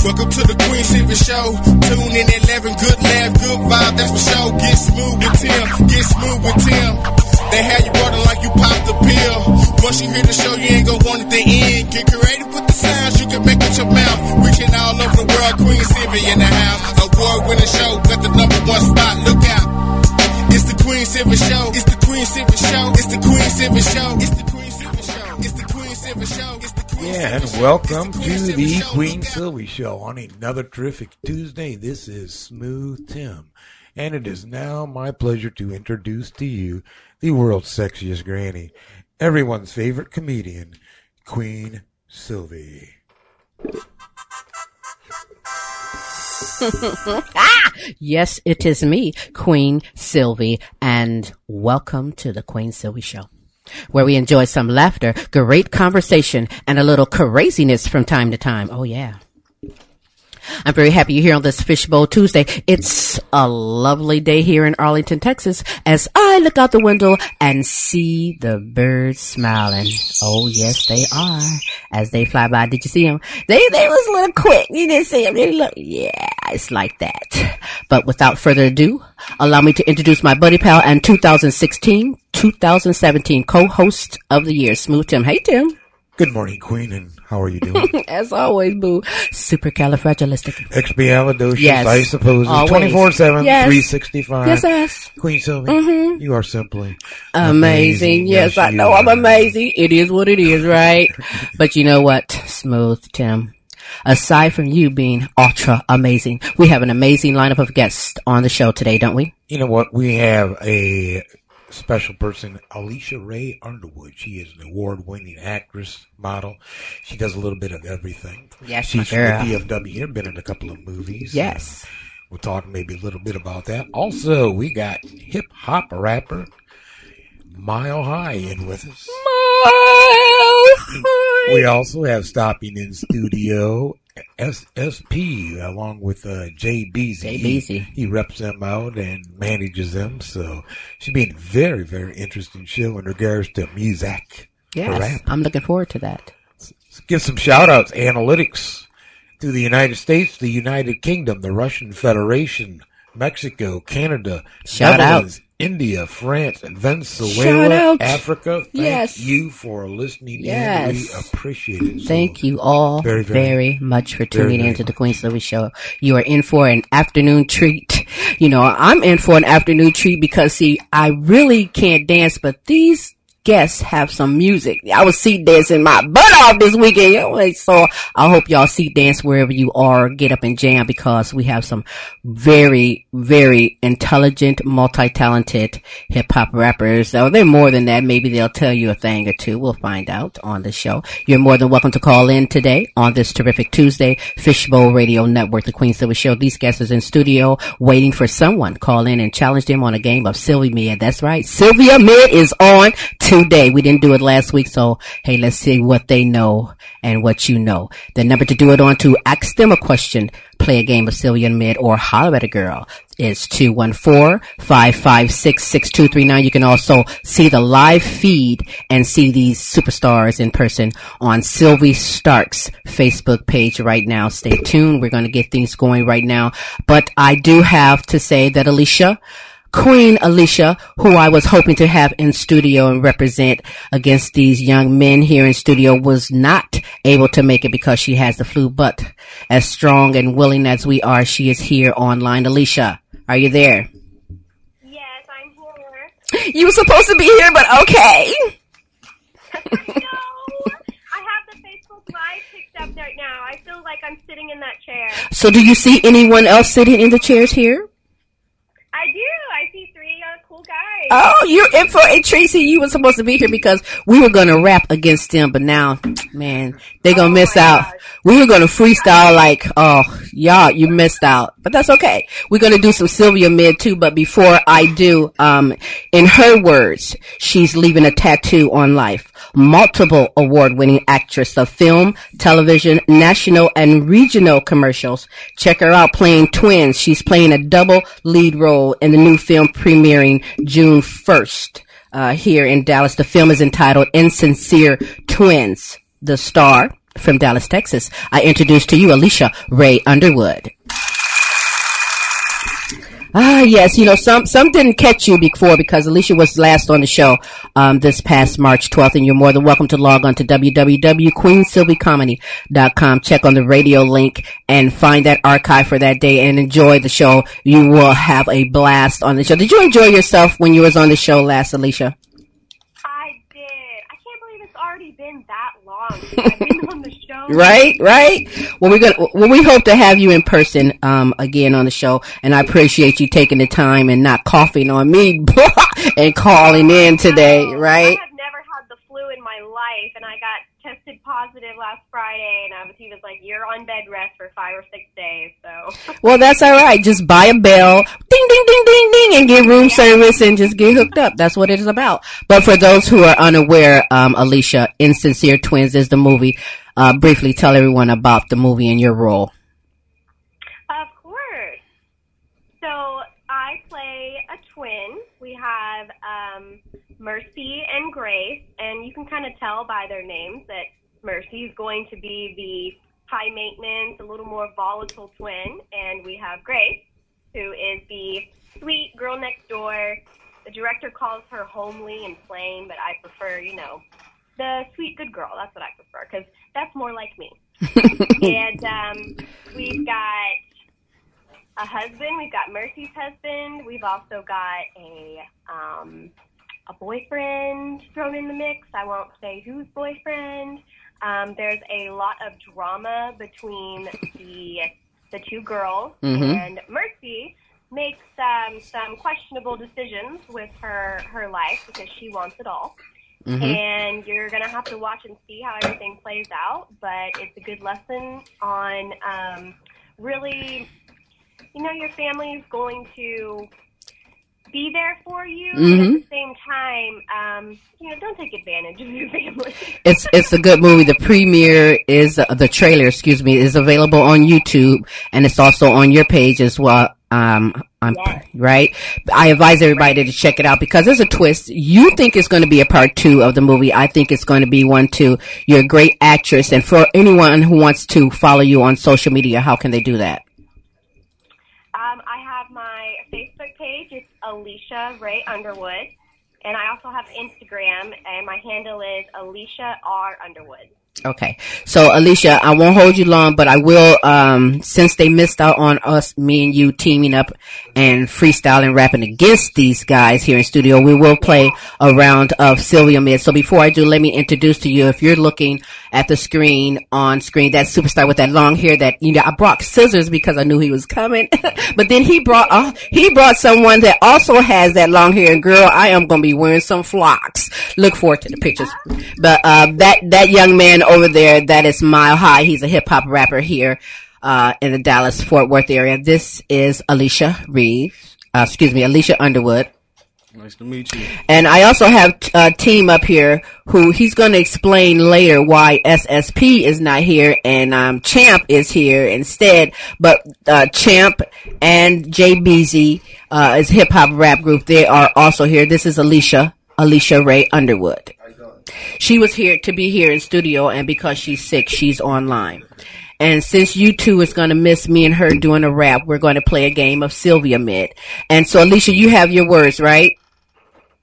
Welcome to the Queen Sylvie Show. Tune in at 11. Good laugh, good vibe, that's for sure. Get smooth with Tim. Get smooth with Tim. They have you running like you popped the pill. Once you hear the show, you ain't gonna want it to end. Get creative with the sounds you can make with your mouth. Reaching all over the world, Queen Sylvie in the house. Award winning show, got the number one spot. Look out. It's the Queen Sylvie Show. It's the Queen Sylvie Show. It's the Queen Sylvie Show. It's the Queen Sylvie Show. It's the Queen Silver Show. It's the And welcome to the Queen Sylvie Show on another terrific Tuesday. This is Smooth Tim, and it is now my pleasure to introduce to you the world's sexiest granny, everyone's favorite comedian, Queen Sylvie. ah, Yes, it is me, Queen Sylvie, and welcome to the Queen Sylvie Show, where we enjoy some laughter, great conversation, and a little craziness from time to time. Oh yeah. I'm very happy you're here on this Fishbowl Tuesday. It's a lovely day here in Arlington, Texas, as I look out the window and see the birds smiling. Oh yes, they are. As they fly by, did you see them? They they was a little quick. You didn't see them. They look, yeah, it's like that. But without further ado, allow me to introduce my buddy pal and 2016, 2017 co-host of the year, Smooth Tim. Hey Tim. Good morning, Queen, and how are you doing? As always, boo. Supercalifragilistic. Expialidocious, Yes. I suppose, Always. 24 7, Yes. 365. Yes, ass. Queen Sylvie, mm-hmm. you are simply Amazing. Yes, I you know I'm amazing. It is what it is, right? but you know what? Smooth Tim. Aside from you being ultra amazing, we have an amazing lineup of guests on the show today, don't we? You know what? We have a special person, Alicia Rae Underwood. She is an award-winning actress, model. She does a little bit of everything. Yes, She's from the DFW here, been in a couple of movies. Yes. Uh, we'll talk maybe a little bit about that. Also, we got hip hop rapper Mile High in with us. Mile High. We also have stopping in studio SSP along with uh, Jay Beezy. Jay He- reps them out and manages them. So should be a very, very interesting show in regards to music. Yes. I'm looking forward to that. Let's give some shout outs. Analytics to the United States, the United Kingdom, the Russian Federation, Mexico, Canada, Shout Netherlands, India, France, and Venezuela. Africa. Thank Yes. you for listening. Yes. And we appreciate it. So Thank you all Very, very, very- much for tuning very into the Queen Sylvie Show. You are in for an afternoon treat. You know, I'm in for an afternoon treat because see, I really can't dance, but these guests have some music. I was seat dancing my butt off this weekend. So I hope y'all seat dance wherever you are. Get up and jam because we have some very, very intelligent, multi-talented hip hop rappers. So they're more than that. Maybe they'll tell you a thing or two. We'll find out on the show. You're more than welcome to call in today on this terrific Tuesday, Fishbowl Radio Network, the Queen Sylvie Show. These guests is in studio waiting for someone. Call in and challenge them on a game of Sylvia Mid. That's right. Sylvia Mid is on today. We didn't do it last week. So, hey, let's see what they know and what you know. The number to do it on to ask them a question, play a game of and Mid or holler at a girl is 214-556-6239. You can also see the live feed and see these superstars in person on Sylvie Stark's Facebook page right now. Stay tuned. We're going to get things going right now. But I do have to say that Alicia, Queen Alicia, who I was hoping to have in studio and represent against these young men here in studio, was not able to make it because she has the flu. But as strong and willing as we are, she is here online. Alicia, are you there? Yes, I'm here. You were supposed to be here, but okay. no, I have the Facebook Live picked up right now. I feel like I'm sitting in that chair. So do you see anyone else sitting in the chairs here? I do. I see three uh, cool guys. Oh, you're in for it, Tracy. You were supposed to be here because we were going to rap against them, but now, man, they're going to Oh miss out. gosh. We were to freestyle like, oh, y'all, you missed out, but that's okay. We're to do some Sylvia Mid too, but before I do, um, in her words, she's leaving a tattoo on life. Multiple award winning actress of film, television, national and regional commercials. Check her out playing twins. She's playing a double lead role in the new film premiering June 1st, uh, here in Dallas. The film is entitled Insincere Twins. The star from Dallas, Texas, I introduce to you Alicia Rae Underwood. Ah, yes. You know, some some didn't catch you before because Alicia was last on the show um, this past March 12th, and you're more than welcome to log on to www.queensylviecomedy.com. Check on the radio link and find that archive for that day and enjoy the show. You will have a blast on the show. Did you enjoy yourself when you was on the show last, Alicia? I did. I can't believe it's already been that long since I've been on the show. Right, right. Well, we're gonna. Well, we hope to have you in person um, again on the show, and I appreciate you taking the time and not coughing on me and calling in today. Right. I have never had the flu in my life, and I got tested positive last Friday, and I he was like, "You're on bed rest for five or six days." So Well, that's all right. Just buy a bell, ding, ding, ding, ding, ding, and get room service and just get hooked up. That's what it is about. But for those who are unaware, um, Alicia, Insincere Twins is the movie. Uh, briefly tell everyone about the movie and your role. Of course. So I play a twin. We have um, Mercy and Grace, and you can kind of tell by their names that Mercy is going to be the high maintenance, a little more volatile twin, and we have Grace, who is the sweet girl next door. The director calls her homely and plain, but I prefer, you know, the sweet good girl. That's what I prefer because that's more like me. and um, we've got a husband. We've got Mercy's husband. We've also got a um, a boyfriend thrown in the mix. I won't say whose boyfriend. Um, there's a lot of drama between the the two girls, Mhm. and Mercy makes um, some questionable decisions with her her life because she wants it all. Mhm. And you're gonna have to watch and see how everything plays out. But it's a good lesson on um, really, you know, your family is going to be there for you. Mhm. at the same time, um, you know, don't take advantage of your family. It's it's a good movie. The premiere is uh, the trailer, excuse me, is available on YouTube and it's also on your page as well. Um, I'm Yes. right. I advise everybody to check it out because there's a twist. You think it's going to be a part two of the movie. I think it's going to be one too. You're a great actress, and for anyone who wants to follow you on social media, how can they do that? Um, I have my Facebook page. It's Alicia Rae Underwood, and I also have Instagram, and my handle is Alicia R Underwood. Okay. So Alicia, I won't hold you long, but I will, um, since they missed out on us, me and you teaming up and freestyling, rapping against these guys here in studio, we will play a round of Sylvia Mid. So before I do, let me introduce to you, if you're looking at the screen, on screen, that superstar with that long hair that, you know, I brought scissors because I knew he was coming, but then he brought, uh, he brought someone that also has that long hair and girl, I am going to be wearing some flocks. Look forward to the pictures. But, uh, that, that young man over there, that is Mile High. He's a hip hop rapper here, uh, in the Dallas Fort Worth area. This is Alicia Reeves, uh, excuse me, Alicia Underwood. Nice to meet you. And I also have a team up here who he's going to explain later why SSP is not here and um, Champ is here instead. But uh, Champ and JBZ, uh, is hip hop rap group. They are also here. This is Alicia, Alicia Rae Underwood. She was here to be here in studio, and because she's sick, she's online. And since you two is going to miss me and her doing a rap, we're going to play a game of Sylvia Mid. And so, Alicia, you have your words, right?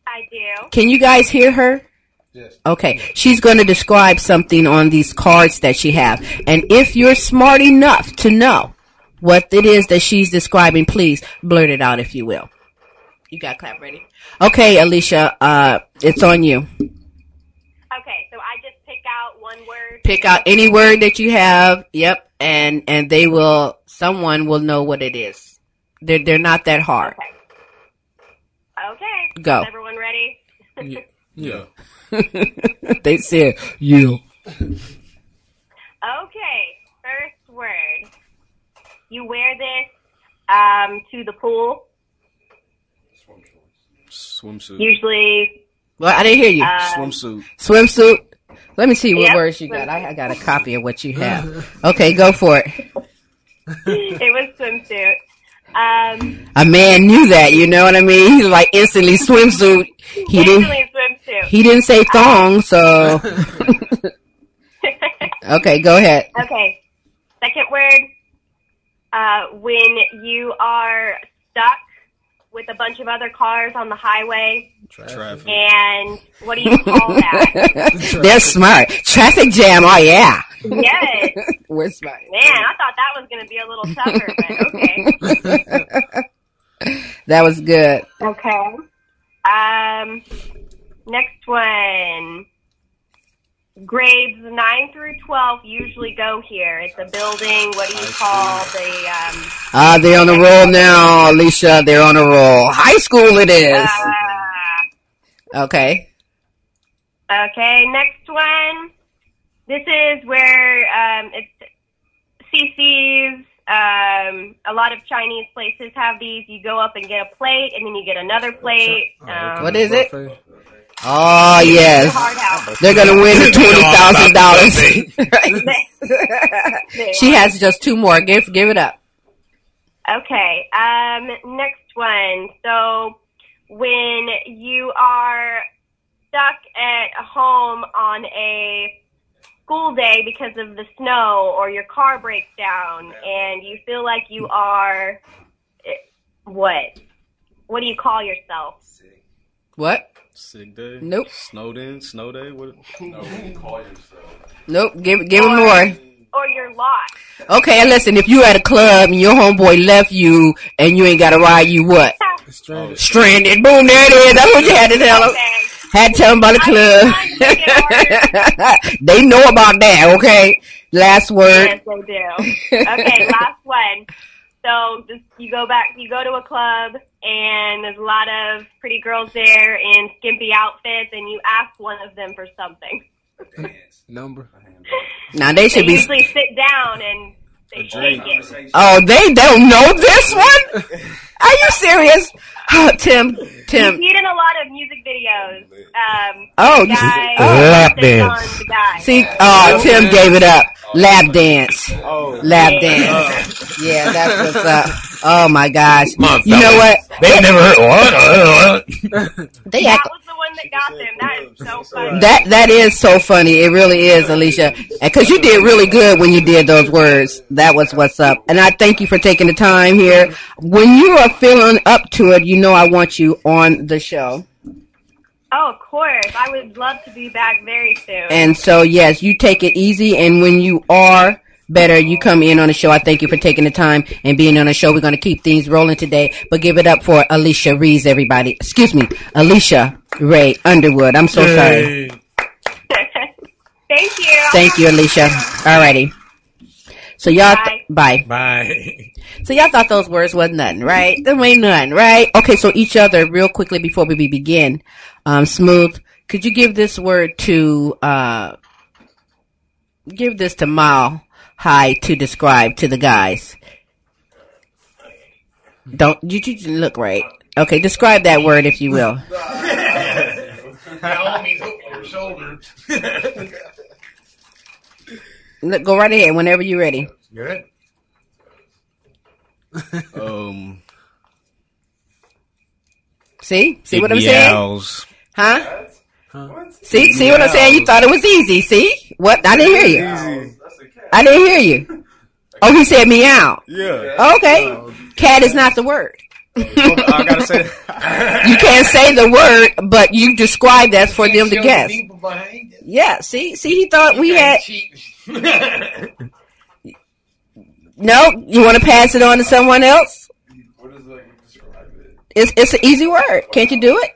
I do. Can you guys hear her? Yes. Okay. She's going to describe something on these cards that she have. And if you're smart enough to know what it is that she's describing, please blurt it out if you will. You got clap ready? Okay, Alicia, uh, it's on you. Okay, so I just pick out one word. Pick out any word that you have. Yep. And, and they will, someone will know what it is. They're, they're not that hard. Okay. Go. Is everyone ready? Yeah. yeah. they said, you. Okay, first word. You wear this um, to the pool. Swimsuit. Usually, Well, I didn't hear you. uh, Swimsuit. Swimsuit. Let me see what Yep. words you got. I, I got a copy of what you have. Okay, go for it. it was swimsuit. Um, A man knew that, you know what I mean? He's like instantly swimsuit. He didn't. swimsuit. He didn't say thong, so Okay, go ahead. Okay. Second word. Uh, when you are stuck with a bunch of other cars on the highway, Traffic. and what do you call that? They're smart. Traffic jam. Oh yeah, yes. we're smart. Man, I thought that was going to be a little tougher, but okay. That was good. Okay. Um, next one. Grades 9 through 12 usually go here. It's a building. What do you call the, um, Ah, they're on a roll now, Alicia. They're on a roll. High school it is. uh, Okay. okay, next one. This is where, um, it's CC's, um, a lot of Chinese places have these. You go up and get a plate, and then you get another plate. Um, What is it? Buffet. Oh yes, they're gonna win the twenty thousand dollars. She has just two more. Give give it up. Okay. Um, next one. So when you are stuck at home on a school day because of the snow or your car breaks down and you feel like you are eh, what? What do you call yourself? What? Sick day. Nope. Snowed in. Snow day. What? No. Nope. Give give him more. Or you're lost. Okay, and listen. If you at a club and your homeboy left you and you ain't got a ride, you what? Stranded. Oh, stranded. Boom. There it is. That's what you had to tell him. Okay. Had to tell them about the club. they know about that, okay? Last word. Yes, they do. Okay, last one. So just you go back, you go to a club, and there's a lot of pretty girls there in skimpy outfits, and you ask one of them for something. Number. Now they They should be. usually sit down and they shake drink. it. Oh, they don't know this one? Are you serious? Oh, Tim, You Tim. see it in a lot of music videos. Um, Oh, the you see- guy oh. Lap dance. the guy. See, oh, Tim gave it up. Lap dance. Lap dance. Yeah, that's what's up. Oh my gosh. You know what? They never heard what? They act was the one that got them. That is so funny. That that is so funny. It really is, Alicia. And cause you did really good when you did those words. That was what's up. And I thank you for taking the time here. When you are feeling up to it, you know I want you on the show. Oh, of course. I would love to be back very soon. And so yes, you take it easy and when you are better, you come in on the show. I thank you for taking the time and being on the show. We're going to keep things rolling today, but give it up for Alicia Rees, everybody. Excuse me, Alicia Rae Underwood. I'm so sorry. Thank you. Thank you, Alicia. Alrighty. So y'all, th- bye. Bye. So y'all thought those words was nothing, right? Them ain't none, right? Okay, so each other, real quickly before we begin, um, smooth. Could you give this word to, uh, give this to Mile High to describe to the guys? Don't you, you look right? Okay, describe that word if you will. Look, Go right ahead whenever you're ready. Good. Um. See, see what I'm saying? meows. Huh? See, see what I'm saying? You thought it was easy. See what? I didn't hear you. I didn't hear you. Oh, he said meow. Yeah. Okay, um, cat is not the word. I gotta say. You can't say the word, but you describe that for them to guess. Yeah. See, see, he thought we had. No, you want to pass it on to someone else? It's it's an easy word. Can't you do it?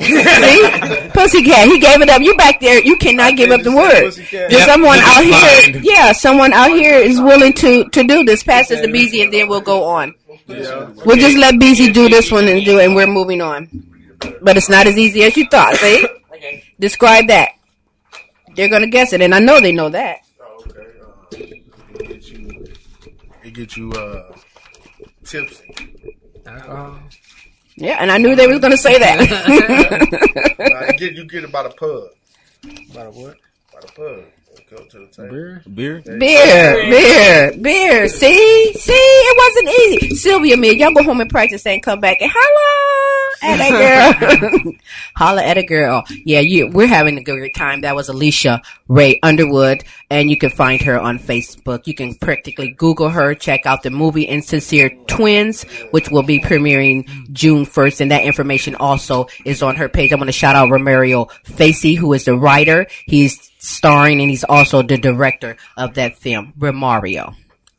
See, pussycat. He gave it up. You back there. You cannot give up the word. There's Yep, someone out is here. fine. Yeah, someone out here is willing to to do this. Pass this to Beezy, and then we'll go on. Yeah. We'll just let Beezy do this one and do, it, and we're moving on. But it's not as easy as you thought. See, describe that. They're gonna guess it, and I know they know that. Oh, okay. Uh, it get you, it get you uh, tipsy. Yeah, and I knew they was gonna say that. Nah, you get you get it by the pub. By the what? About a pub. Go to the table. Beer. Beer. beer, beer, beer. See, see, it wasn't easy. Sylvia, man, y'all go home and practice and come back and holla. at a girl. Holla at a girl. Yeah, you, we're having a good time. That was Alicia Rae Underwood, and you can find her on Facebook. You can practically Google her, check out the movie Insincere Twins, which will be premiering June 1st, and that information also is on her page. I want to shout out Romario Facey, who is the writer. He's starring and he's also the director of that film, Romario.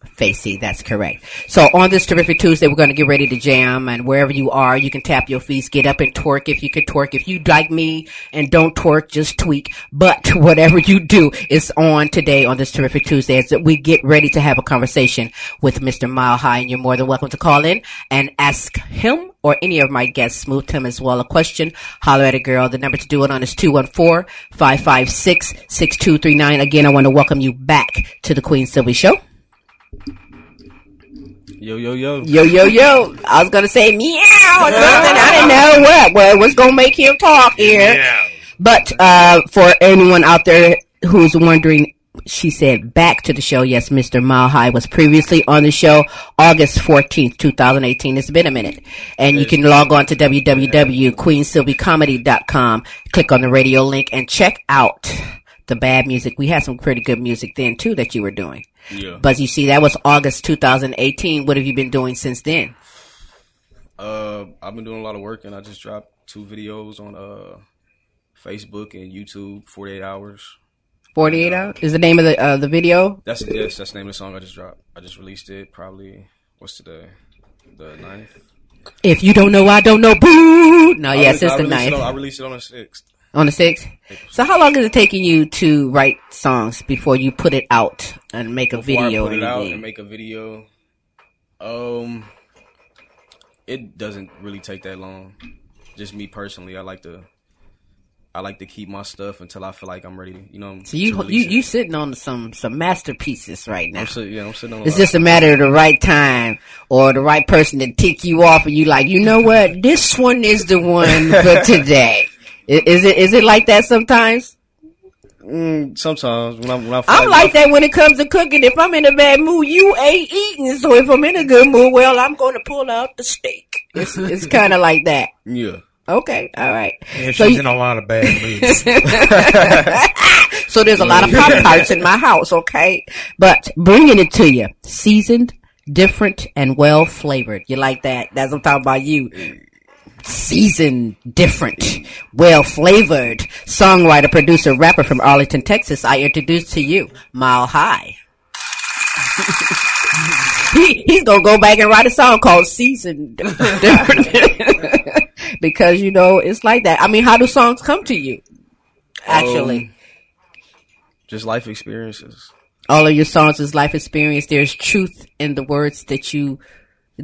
Facey, that's correct. So on this terrific Tuesday, we're going to get ready to jam, and wherever you are, you can tap your feet, get up and twerk if you can twerk. If you like me and don't twerk, just tweak. But whatever you do it's on today on this terrific Tuesday as we get ready to have a conversation with Mr. Mile High, and you're more than welcome to call in and ask him or any of my guests, Smooth Tim as well, a question, holler at a girl. The number to do it on is 214-556-6239. Again, I want to welcome you back to the Queen Sylvie Show. Yo, yo, yo. Yo, yo, yo. I was going to say meow or something. I didn't know what. Well, what's going to make him talk here? But uh, for anyone out there who's wondering, she said back to the show. Yes, Mr. Mile High was previously on the show August 14th, 2018. It's been a minute. And you can log on to www.queensylviecomedy.com, click on the radio link and check out the bad music. We had some pretty good music then too that you were doing. Yeah. But you see, that was August 2018. What have you been doing since then? Uh, I've been doing a lot of work, and I just dropped two videos on uh Facebook and YouTube. Forty eight hours. 48 hours is the name of the uh, the video. That's yes, that's the name of the song I just dropped. I just released it probably what's today? The 9th? If you don't know, I don't know. Boo! No, I yes, it's I the ninth on- I released it on the sixth. On the sixth. So how long is it taking you to write songs before you put it out and make a Before video I put it out and make a video. Um, it doesn't really take that long. Just me personally, I like to. I like to keep my stuff until I feel like I'm ready. You know. So you you it. you sitting on some some masterpieces right now. I'm sitting, yeah, I'm sitting on. a It's just a matter of the right time or the right person to tick you off, and you like, you know what? This one is the one for today. I- Is it is it like that sometimes? Mm, sometimes when I'm when I feel I'm like that when it comes to cooking. If I'm in a bad mood, you ain't eating. So if I'm in a good mood, well, I'm going to pull out the steak. It's it's kind of like that. Yeah. Okay, all right. Yeah, So she's you- in a lot of bad moods. So there's a lot of pop tarts in my house. Okay, but bringing it to you, seasoned, different, and well flavored. You like that? That's what I'm talking about. You. Seasoned, different, well flavored songwriter, producer, rapper from Arlington, Texas. I introduce to you Mile High. he, he's gonna go back and write a song called Season Different because you know it's like that. I mean, how do songs come to you? Actually, Um, Just life experiences. all of your songs is life experience. There's truth in the words that you.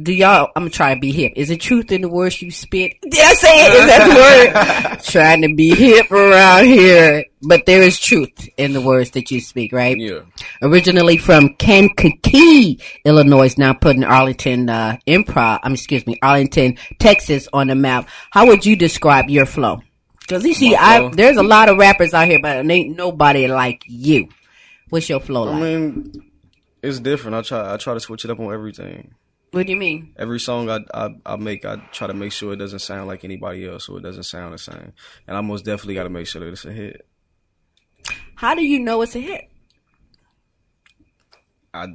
Do y'all? I'm gonna be hip. Is it truth in the words you spit? Did I say it? Is that the word? Trying to be hip around here, but there is truth in the words that you speak, right? Yeah. originally from Kankakee, Illinois, now putting Arlington uh, Improv, I mean, excuse me, Arlington, Texas on the map. How would you describe your flow? Because you see, I there's a lot of rappers out here, but ain't nobody like you. What's your flow like? I mean, it's different. I try. I try to switch it up on everything. What do you mean? Every song I, I I make, I try to make sure it doesn't sound like anybody else, so it doesn't sound the same. And I most definitely got to make sure that it's a hit. How do you know it's a hit? I.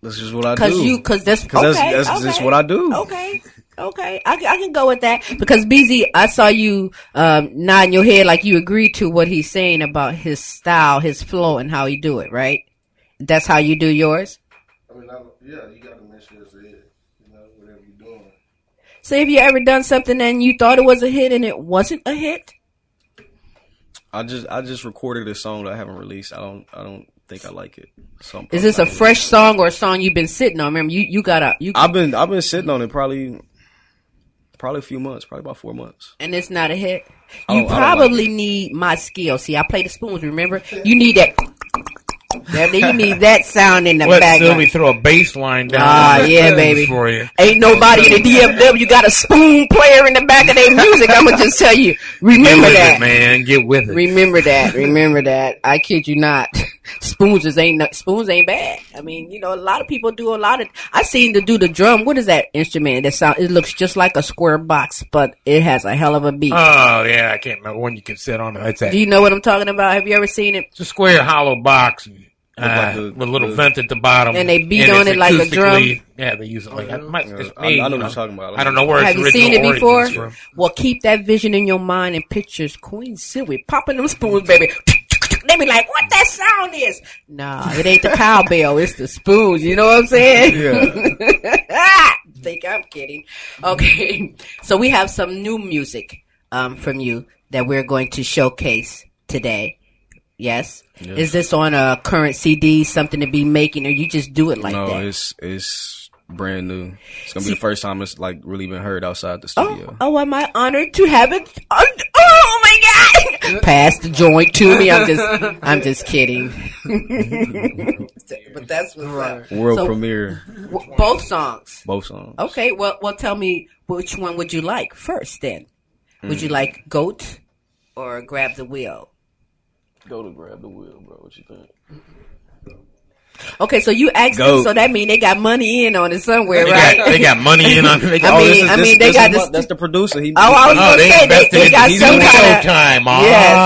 That's just what I Because do. you, because that's Because okay, that's, that's okay. just what I do. Okay. Okay. I, can- I can go with that because Beezy, I saw you, um, nodding your head like you agreed to what he's saying about his style, his flow and how he do it, right? That's how you do yours? I mean, I, yeah, you got to make sure it's a hit. You know, whatever you're doing. So have you ever done something and you thought it was a hit and it wasn't a hit? I just I just recorded a song that I haven't released. I don't I don't think I like it. So Is this a probably fresh song or a song you've been sitting on? Remember, you, you got a, you, I've been I've been sitting on it probably probably a few months, probably about four months. and it's not a hit. You don't- like probably need my skill. See, I play the spoons, remember? You need that. You need that sound in the Let background. Sylvie throw a bass line down Ah, yeah, baby. for you. Ain't nobody in the DFW got a spoon player in the back of their music. I'm gonna just tell you. Remember that. it, man. Get with it. Remember that. Remember that. I kid you not. Spoons is ain't no- spoons ain't bad. I mean, you know, a lot of people do a lot of. I seen to do the drum. What is that instrument? That sound. It looks just like a square box, but it has a hell of a beat. Oh yeah, I can't remember when you can sit on it. It's, that, do you know what I'm talking about? Have you ever seen it? it's a square hollow box uh, like the- with a little the- vent at the bottom, And they beat and on it like a drum? Yeah, they use it like that. Might- it's I- made, I know you what you're talking about. I don't know where Have its you seen it before? from. Well, keep that vision in your mind and pictures Queen Sylvia popping them spoons, baby. They be like, what that sound is? Nah, it ain't the cowbell, it's the spoons. You know what I'm saying? Yeah. Think I'm kidding. Okay, so we have some new music um, from you that we're going to showcase today. Yes? Yes. Is this on a current CD, something to be making, or you just do it like no, that? No, it's it's brand new. It's gonna be the first time it's like really been heard outside the Oh, studio. oh, am I honored to have it? Oh, oh God! Pass the joint to me. I'm just, I'm just kidding. but that's what's up. World So- premiere, W- both songs. both songs. Okay. Well, well, tell me which one would you like first? Then, would Mm. you like goat or grab the wheel? Go to grab the wheel, bro. What you think? Okay, so you asked them, so that mean they got money in on it somewhere, They right? got, they got money in on it. They got, I mean- this is- I this- mean, they got is this- That's the producer. He, Oh, I was oh, gonna they say they, invested they in got he's some doing kind of. Showtime. Ah, Yes.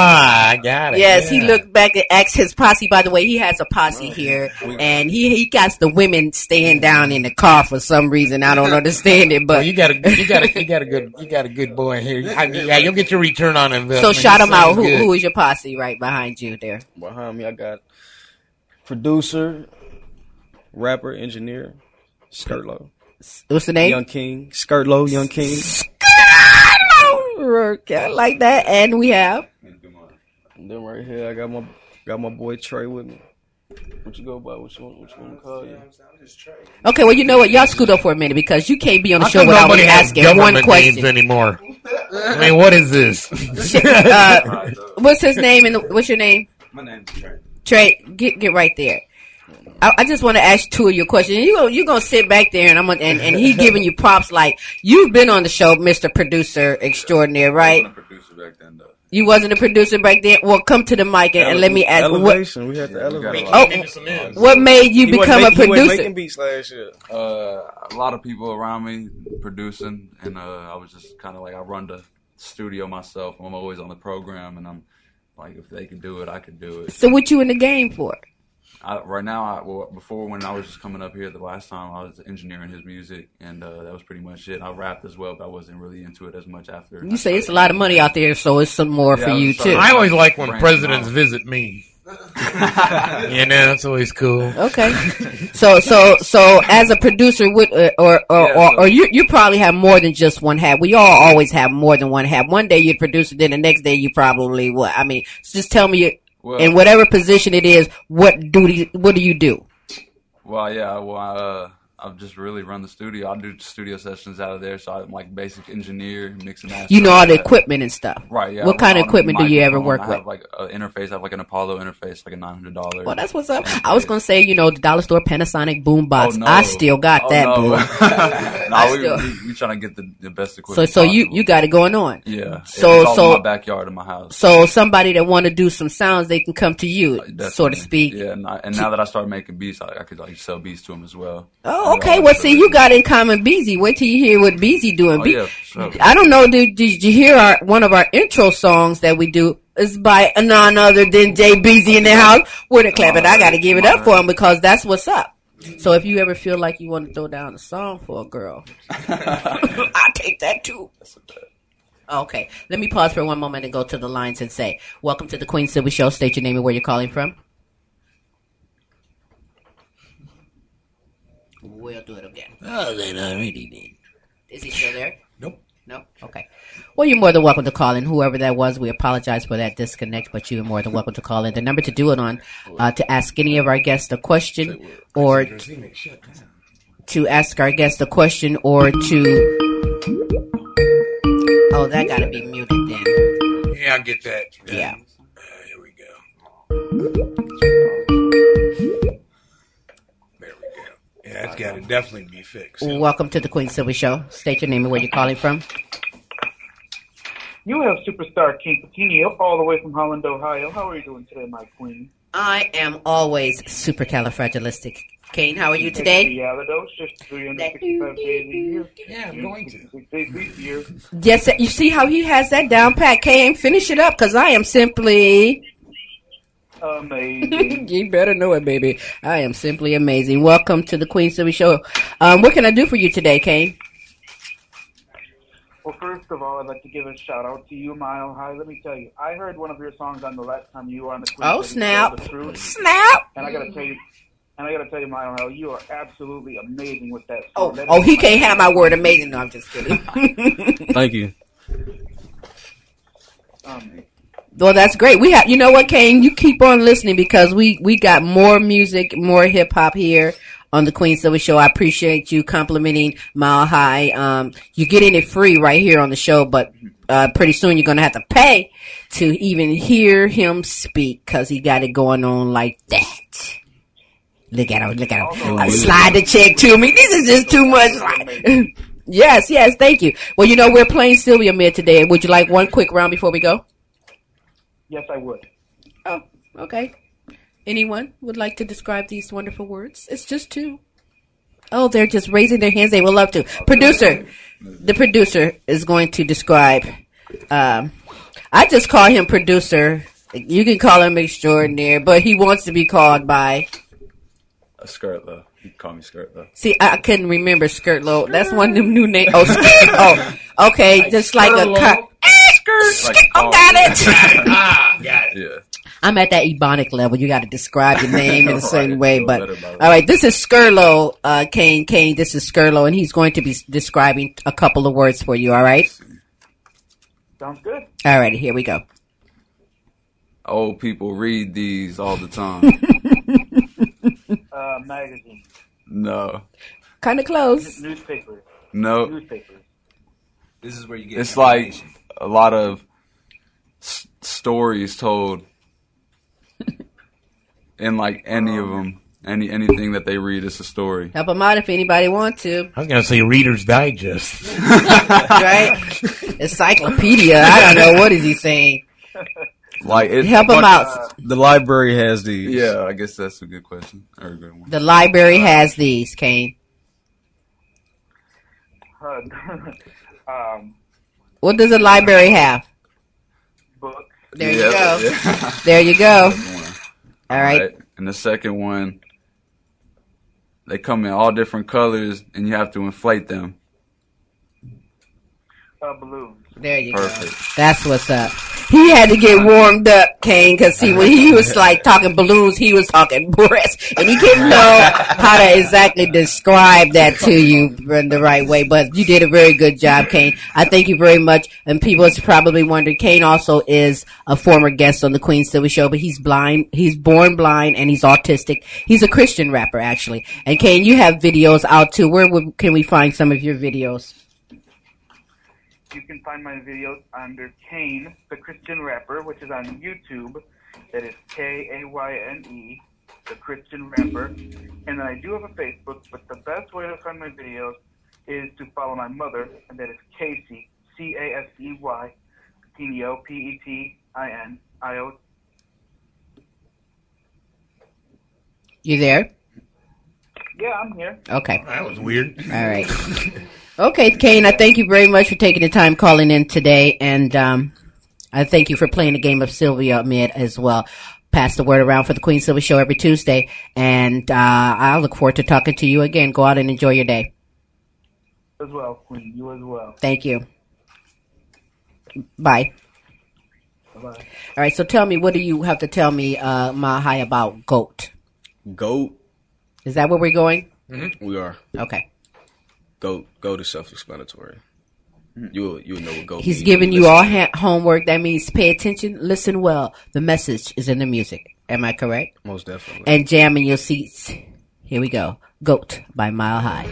I got it. Yes, he looked back and asked his posse. By the way, he has a posse here, and he he got the women staying down in the car for some reason. I don't understand it, Well, but you got a you got a you got a good you got a good boy in here. I mean, yeah, you'll get your return on investment. so shout He him out. Who who is your posse right behind you there? behind me, I got producer, rapper, engineer, Skirtlow, What's the name? Young King, Skirtlow, Young King. Okay, I like that. And we have And then right here, I got my got my boy Trey with me. What you go by? What you want? What you want to call you? okay. Well, you know what? Y'all scoot up for a minute because you can't be on the How show come without nobody me has asking one government names question. anymore? I mean, what is this? Uh, what's his name and what's your name? My name's Trey. Trey, get get right there. I, I just want to ask two of your questions. You go, you gonna sit back there, and I'm gonna, and, and he giving you props like you've been on the show, Mister Producer Extraordinaire, right? I'm a producer back then, though. You wasn't a producer back then. Well, come to the mic and, and let me ask what Elevation. We had the Yeah, we elevation. Oh, what made you He wasn't become a make- he wasn't producer? making beats last year. Uh, a lot of people around me producing, and uh, I was just kind of like I run the studio myself. I'm always on the program, and I'm like, if they can do it, I can do it. So what you in the game for? I, right now, I, well, before when I was just coming up here the last time, I was engineering his music, and uh, that was pretty much it. I rapped as well, but I wasn't really into it as much after. You say it's a lot of money out there, so it's some more Yeah, for you too. I always like when presidents off. visit me. You know, that's always cool. Okay. So so so as a producer, would uh, or or, Yeah, or, so- or you you probably have more than just one hat. We all always have more than one hat. One day you're producer, then the next day you probably what? I mean, just tell me Well, in whatever position it is, what duty what do you do? Well, yeah. Well, uh, I've just really run the studio. I do studio sessions out of there, so I'm like basic engineer, mix and. You know all the that. equipment and stuff. Right. Yeah. What I kind of equipment do you ever work I with? have like an interface. I have like an Apollo interface, like a nine hundred dollars. Well, that's what's up. I was gonna say, you know, the dollar store Panasonic boombox. Oh, I still got Oh, that, no. no, we, still- we, we trying to get the, the best equipment. so you possible. you got it going on. yeah. so- so- in my backyard of my house. So somebody that want to do some sounds, they can come to you, uh, so to speak. Yeah, and, I, and now that I started making beats, I, I could like sell beats to them as well. Oh, Oh, okay. Well, see, you got in common Beezy. Wait till you hear what Beezy doing. Oh, Be- yeah, sure. I don't know. Did, did you hear our one of our intro songs that we do? Is by none other than Jay Beezy in the house. With a clap, and I got to give it up for him because that's what's up. So if you ever feel like you want to throw down a song for a girl, I take that too. Okay, let me pause for one moment and go to the lines and say, "Welcome to the Queen Sylvie Show. State your name and where you're calling from." We'll do it again. Oh, they already did. Is he still there? Nope. No? Okay. Well, you're more than welcome to call in. Whoever that was, we apologize for that disconnect, but you're more than welcome to call in. The number to do it on, uh, to ask any of our guests a question or to ask our guests a question or to. Oh, that gotta be muted then. Yeah, I'll get that. Yeah. Uh, here we go. That's got to definitely be fixed. Welcome to the Queen Sylvie Show. State your name and where you're calling from. You have superstar King Patini up all the way from Holland, Ohio. How are you doing today, my queen? I am always supercalifragilistic. Kane, how are you today? Expialidocious, 365 days a year. Yeah, I'm going to. 366 days a year. Yes, you see how he has that down pat. Kane, finish it up because I am simply. Amazing. you better know it, baby. I am simply amazing. Welcome to the Queen Sylvie Show. Um, what can I do for you today, Kane? well, first of all, I'd like to give a shout out to you, Mile High. Let me tell you, I heard one of your songs on the last time you were on the Queen Oh, City Show, snap. The Truth, Snap! and I gotta tell you, and I gotta tell you, Mile High, you are absolutely amazing with that. Oh, song. That oh, he can't have my word amazing. No, I'm just kidding. Thank you. Um, Well, that's great. We have, you know what, Kane? You keep on listening because we we got more music, more hip hop here on the Queen Sylvie Show. I appreciate you complimenting Mile High. Um, you're getting it free right here on the show, but uh, pretty soon you're gonna have to pay to even hear him speak because he got it going on like that. Look at him! Look at him! Uh, slide the check to me. This is just too much. yes, yes. Thank you. Well, you know we're playing Sylvia Mid today. Would you like one quick round before we go? Yes, I would. Oh, okay. Anyone would like to describe these wonderful words? It's just two. Oh, they're just raising their hands. They would love to. Producer, the producer is going to describe. Um, I just call him producer. You can call him extraordinaire, but he wants to be called by. A skirt though. You call me skirt though. See, I, I couldn't remember skirt low. That's one of them new names. Oh, skirt. Oh, okay. Just like a cut. Like Oh, got it. ah, got it. Yeah. I'm at that ebonic level. You got to describe your name in a certain Right, way. But better all right, this is Skirlo, uh, Kane. Kane, this is Skirlo, and he's going to be describing a couple of words for you. All right. Sounds good. All right. Here we go. Old people read these all the time. Uh, magazine, no. Kind of close. Newspaper. No. Newspaper. This is where you get It's like information. A lot of s- stories told in like any of them. Any anything that they read is a story. Help them out if anybody wants to. I was going to say Reader's Digest. Right? Encyclopedia. I don't know what is he saying. Like it, Help him but- out. The library has these. Yeah, I guess that's a good question or a good one. The library has these, Kane. Um, What does a library have? books. There you go. yeah. There you go. Good one. All right. And the second one, they come in all different colors, and you have to inflate them. Uh, balloons. There you Perfect. go. That's what's up. He had to get warmed up, Kane, because see, when he was like talking balloons, he was talking breasts, and he didn't know how to exactly describe that to you in the right way. But you did a very good job, Kane. I thank you very much. And people is probably wondering, Kane also is a former guest on the Queen Sylvie Show, but he's blind. He's born blind and he's autistic. He's a Christian rapper, actually. And Kane, you have videos out too. Where would, can we find some of your videos? You can find my videos under Kane, the Christian rapper, which is on YouTube. That is K A Y N E, the Christian rapper. And then I do have a Facebook, but the best way to find my videos is to follow my mother, and that is Casey, C A S E Y, T O P E T I N I O. You there? Yeah, I'm here. Okay. That was weird. All right. Okay, Kane, I thank you very much for taking the time calling in today, and um, I thank you for playing the game of Sylvia Mid as well. Pass the word around for the Queen Sylvia Show every Tuesday, and uh, I look forward to talking to you again. Go out and enjoy your day. As well, Queen. You as well. Thank you. Bye. Bye bye. All right, so tell me, what do you have to tell me, uh, Mile High, about goat? Goat. Is that where we're going? We are. Okay. Goat. go to self-explanatory. Mm. You will you know what goat. He's giving you all ha- homework. That means pay attention, listen well. The message is in the music. Am I correct? most definitely. and jam in your seats. Here we go. Goat by Mile High.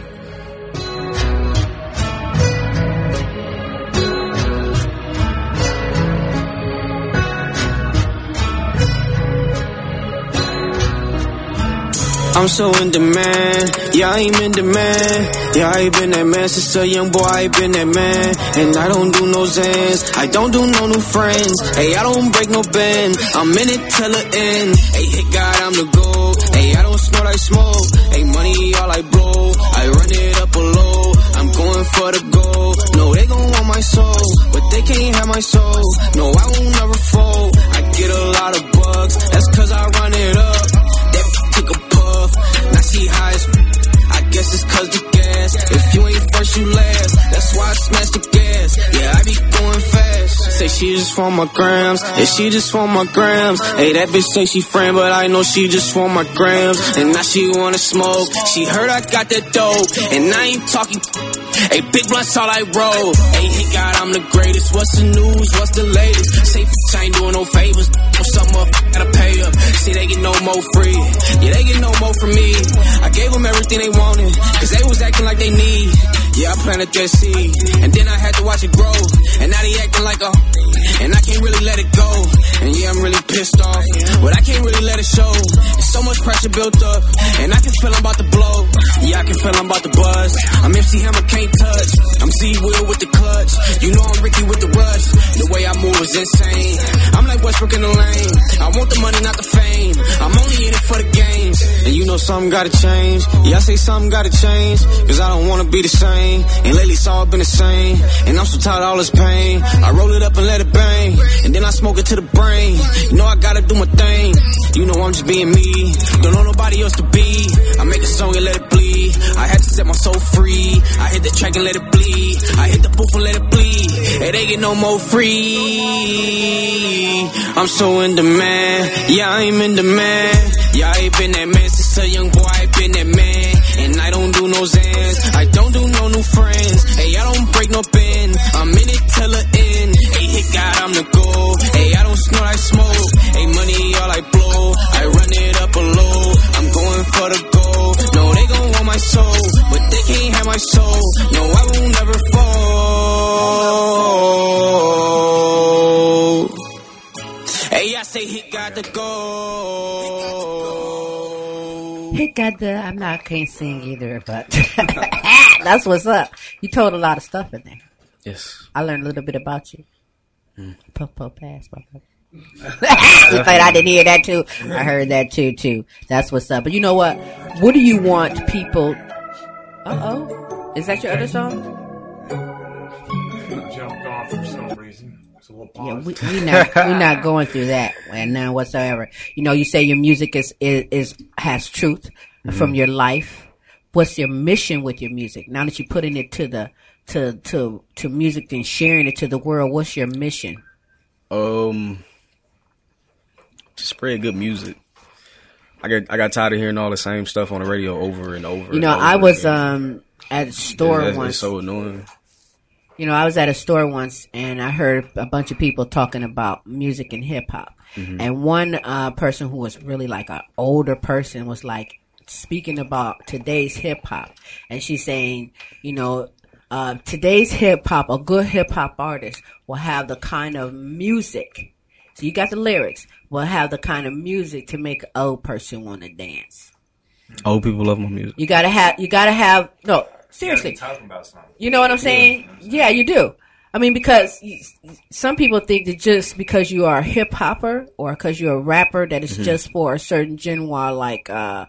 I'm so in demand. Yeah, I'm in demand. Yeah, I been that man since a young boy. I been that man. And I don't do no Zans. I don't do no new friends. Hey, I don't break no bend. I'm in it till the end. Hey, hit God, I'm the goal. Hey, I don't snort, I smoke. Hey, money all I blow. I run it up a low. I'm going for the goal. No, they gon' want my soul, but they can't have my soul. No, I won't never fold. I get a lot of bugs. That's cause I run it up. She high guess it's cause the gas. If you ain't first, you last. That's why I smash the gas. Yeah, I be going fast. Say she just want my grams. Yeah, she just want my grams. Hey, that bitch say she friend, but I know she just want my grams. And now she wanna smoke. She heard I got that dope. And I ain't talking. Hey, big blunts all I roll. Hey, hey, God, I'm the greatest. What's the news? What's the latest? Say, I ain't doing no favors. Or something up, gotta pay up. See, they get no more free. Yeah, they get no more from me. I gave them everything they wanted. Cause they was acting like they need. Yeah, I planted that seed. And then I had to watch it grow. And now they acting like a. And I can't really let it go. And yeah, I'm really pissed off. But I can't really let it show. There's so much pressure built up. And I can feel I'm about to blow. Yeah, I can feel I'm about to buzz. I'm MC Hammer, can't touch. I'm Z Will with the clutch. You know I'm Ricky with the rush. The way I move is insane. I'm like Westbrook in the lane. I want the money, not the fame. I'm only in it for the games. And you know something gotta change. Yeah, I say something gotta change. Cause I don't wanna be the same. And lately it's all been the same. And I'm so tired of all this pain. I roll it up and let it bang. And then I smoke it to the brain. You know I gotta do my thing. You know I'm just being me. Don't know nobody else to be. I make a song and let it bleed. I had to set my soul free. I hit the track and let it bleed. I hit the booth and let it bleed. It ain't get no more free. I'm so in demand. Yeah, I'm in demand. Yeah, I ain't been that man since a young boy. I ain't been that man. No Zans. I don't do no new friends. Hey, I don't break no pen. I'm in it till the end. Hey, hit God, I'm the goal. Hey, I don't snort, I smoke. Hey, money all I blow. I run it up a low. I'm going for the goal. No, they gon' want my soul, but they can't have my soul. No, I will never fall. Hey, I say hit God the goal. Hit got the. I'm not can't sing either, but that's what's up. You told a lot of stuff in there. Yes. I learned a little bit about you. Puff puff pass, my brother. you thought I didn't hear that too? I heard that too, too. That's what's up. But you know what? What do you want people? Uh oh, is that your other song? Yeah, we, we not we're not going through that and now whatsoever. You know, you say your music is is, is has truth from your life. What's your mission with your music? Now that you're putting it to the to to to music and sharing it to the world, what's your mission? Um, to spread good music. I got I got tired of hearing all the same stuff on the radio over and over. You know, I was again. um at a store Yeah, once. So annoying. You know, I was at a store once and I heard a bunch of people talking about music and hip hop. Mhm. And one uh, person who was really like an older person was like speaking about today's hip hop. And she's saying, you know, uh, today's hip hop, a good hip hop artist will have the kind of music. So you got the lyrics, will have the kind of music to make an old person want to dance. Old people love my music. You gotta have, you gotta have, no, seriously. talking about something. You know what I'm saying? Yeah, you do. I mean, because y- some people think that just because you are a hip hopper or because you're a rapper, that it's Mhm. just for a certain genre. Like, uh,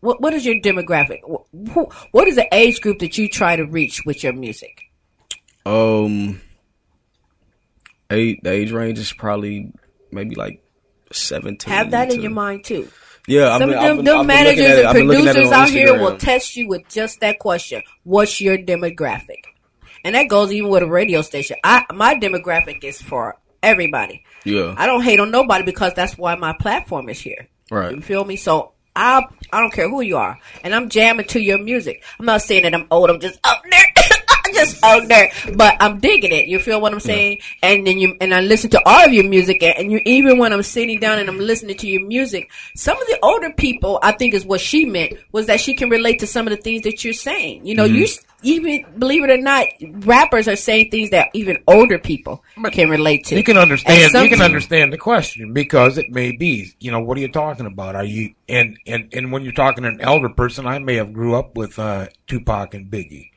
what what is your demographic? Wh- What is the age group that you try to reach with your music? Um, age, the age range is probably maybe like seventeen. Have that in your mind too. Yeah, Some been- of them, been- them I've managers and I've been looking at it producers out here will test you with just that question: What's your demographic? And that goes even with a radio station. I my demographic is for everybody. Yeah. I don't hate on nobody because that's why my platform is here. Right. You feel me? So I I don't care who you are, and I'm jamming to your music. I'm not saying that I'm old. I'm just up there, just just older, but I'm digging it. You feel what I'm saying? And then you and I listen to all of your music, and, you even when I'm sitting down and I'm listening to your music, some of the older people, I think, is what she meant was that she can relate to some of the things that you're saying. You know, Mhm. you even believe it or not, rappers are saying things that even older people can relate to. You can understand. You can understand the question because it may be. You know, what are you talking about? Are you and and and when you're talking to an elder person, I may have grew up with uh, Tupac and Biggie,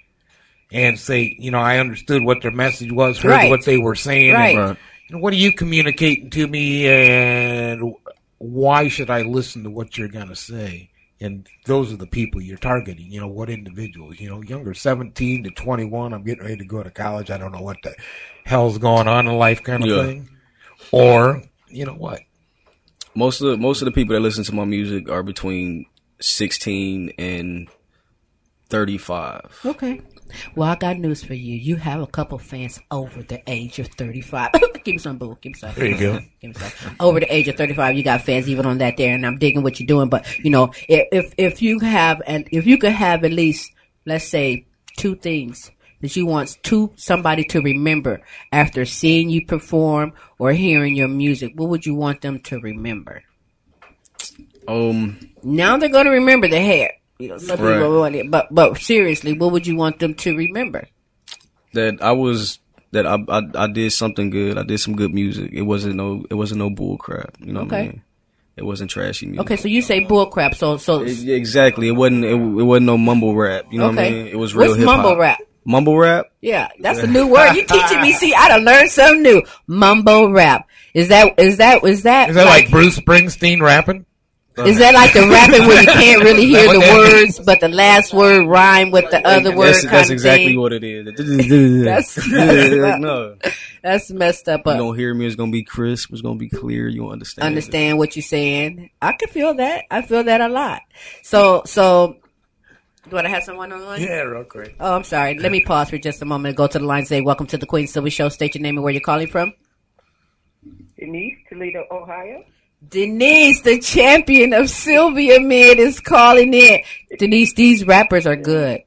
and say, you know, I understood what their message was, heard Right. what they were saying. Right. And, you know, what are you communicating to me, and why should I listen to what you're going to say? And those are the people you're targeting. You know, what individuals? You know, younger, 17 to 21. I'm getting ready to go to college. I don't know what the hell's going on in life, kind of Yeah. thing. Or, you know what? Most of the, most of the people that listen to my music are between sixteen and thirty five. Okay. Well, I got news for you. You have a couple fans over the age of 35. Give me some, boo. Give me some. There you go. Give me some. Over the age of 35, you got fans even on that there, and I'm digging what you're doing. But, you know, if, if, if you have, and if you could have at least, let's say, two things that you want to somebody to remember after seeing you perform or hearing your music, what would you want them to remember? Um, Now they're going to remember the hair. You know, some Right. people want it, but but seriously, what would you want them to remember? that I was that I, I I did something good. I did some good music. It wasn't no it wasn't no bull crap. You know what I Okay. mean? It wasn't trashy music. Okay, so you say bull crap. So so It- exactly. It wasn't. It, it wasn't no mumble rap. You know what I Okay. mean? It was real What's hip hop. mumble rap? Mumble rap. yeah, that's a new word. You teaching me? See, I done learned something new. Mumble rap. Is that is that is that Is that like Bruce Springsteen rapping? Is that like the rapping where you can't really hear the words, but the last word rhyme with the other word? That's, kind that's of exactly thing? what it is. That's Yeah, messed up. no. That's messed up. You don't hear me. It's gonna be crisp. It's gonna be clear. You understand? understand what you're saying. I can feel that. I feel that a lot. So, so, do I have someone on the line? Yeah, real quick. Oh, I'm sorry. Let me pause for just a moment and go to the line and say, welcome to the Queen Sylvie Show. State your name and where you're calling from. Denise, Toledo, Ohio. Denise, the champion of Sylvia Mid is calling in. Denise, these rappers are good.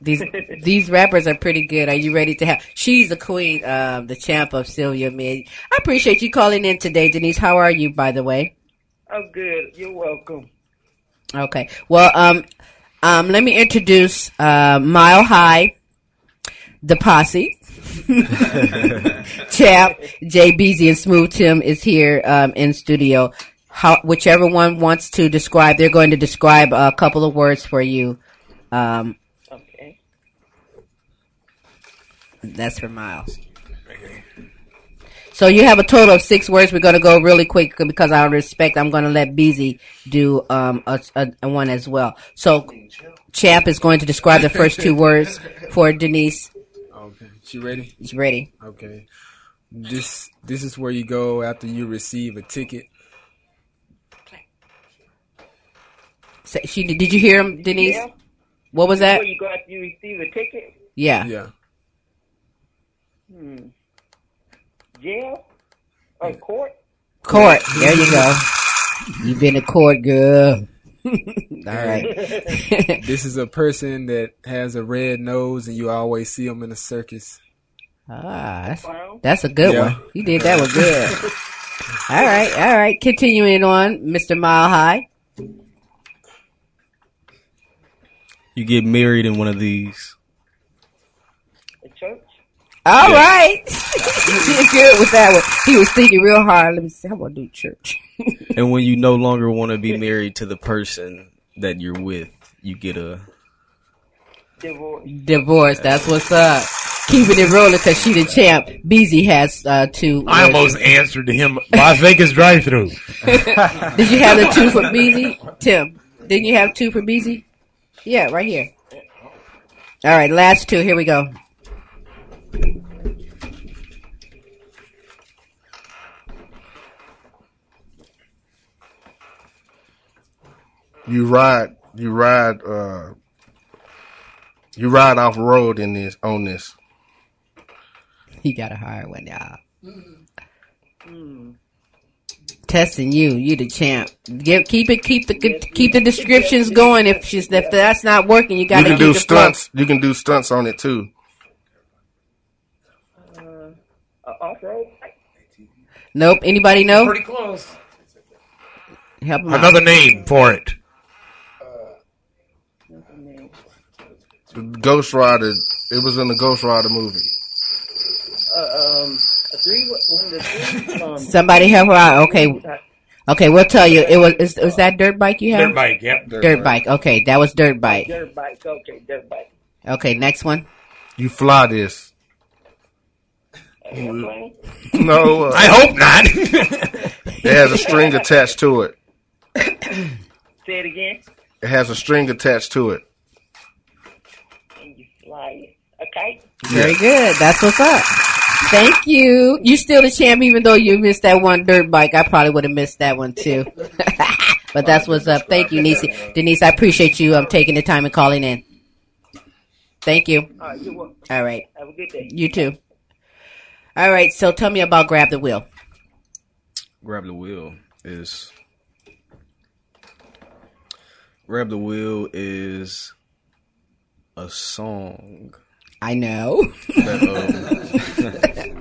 These these rappers are pretty good. Are you ready to have? She's the queen, um, the champ of Sylvia Mid. I appreciate you calling in today, Denise. How are you, by the way? Oh, good. You're welcome. Okay. Well, um, um, let me introduce uh, Mile High, the posse. Champ, Jay Beezy, and Smooth Tim is here um, in studio. How, whichever one wants to describe, they're going to describe a couple of words for you. Um, Okay. that's for Miles. So you have a total of six words. We're going to go really quick because I respect, I'm going to let Beezy do um, a, a, a one as well. So Champ is going to describe the first two words for Denise. Okay, she ready? She's ready. Okay. This this is where you go after you receive a ticket. So she did you hear him, Denise? Yeah. What was that? Where you go after you receive a ticket? Yeah. Yeah. Hmm. Jail? Or court? Court. There you go. You've been to court, girl. All right. this is a person that has a red nose and you always see them in a circus. Ah, that's, that's a good Yeah. one. You did that one good. all right, all right. Continuing on, Mr. Mile High. You get married in one of these. A church? All Yeah. right. She's good with that one. He was thinking real hard. Let me see. How about do church? and when you no longer want to be married to the person that you're with, you get a Divorce. Divorce. That's what's up. Keeping it rolling because she the champ. Beezy has uh, two. I almost answered to him Las Vegas drive through. Did you have the two for Beezy? Tim, didn't you have two for Beezy? Yeah, right here. All right, last two. Here we go. You ride, you ride, uh, you ride off road in this on this. He got a hard one, y'all. Hmm. Testing you, you the champ. Give, keep it, keep the keep the descriptions going. If she's if that's not working, you You gotta can keep do it stunts. You can do stunts on it too. Uh, off road. Nope. Anybody know? Pretty close. Help 'em out. Another name for it. Ghost Rider. It was in the Ghost Rider movie. Um, a three. One the three. Um, Somebody help her out. Okay. Okay, we'll tell you. It was is, was that dirt bike you had? Dirt bike, yep. Dirt, bike. Okay, that was dirt bike. Dirt bike. Okay, dirt bike. Okay, next one. You fly this. Airplane. No, uh, I hope not. it has a string attached to it. Say it again. It has a string attached to it. And you fly it. Okay. Very good. That's what's up. Thank you. You still the champ, even though you missed that one dirt bike. I probably would have missed that one too. but that's what's up. Thank you, Denise. Denise, I appreciate you um, taking the time and calling in. Thank you. All right. You're. All right. Have a good day. You too. All right. So tell me about grab the wheel. Grab the wheel is Grab the wheel is a song. I know.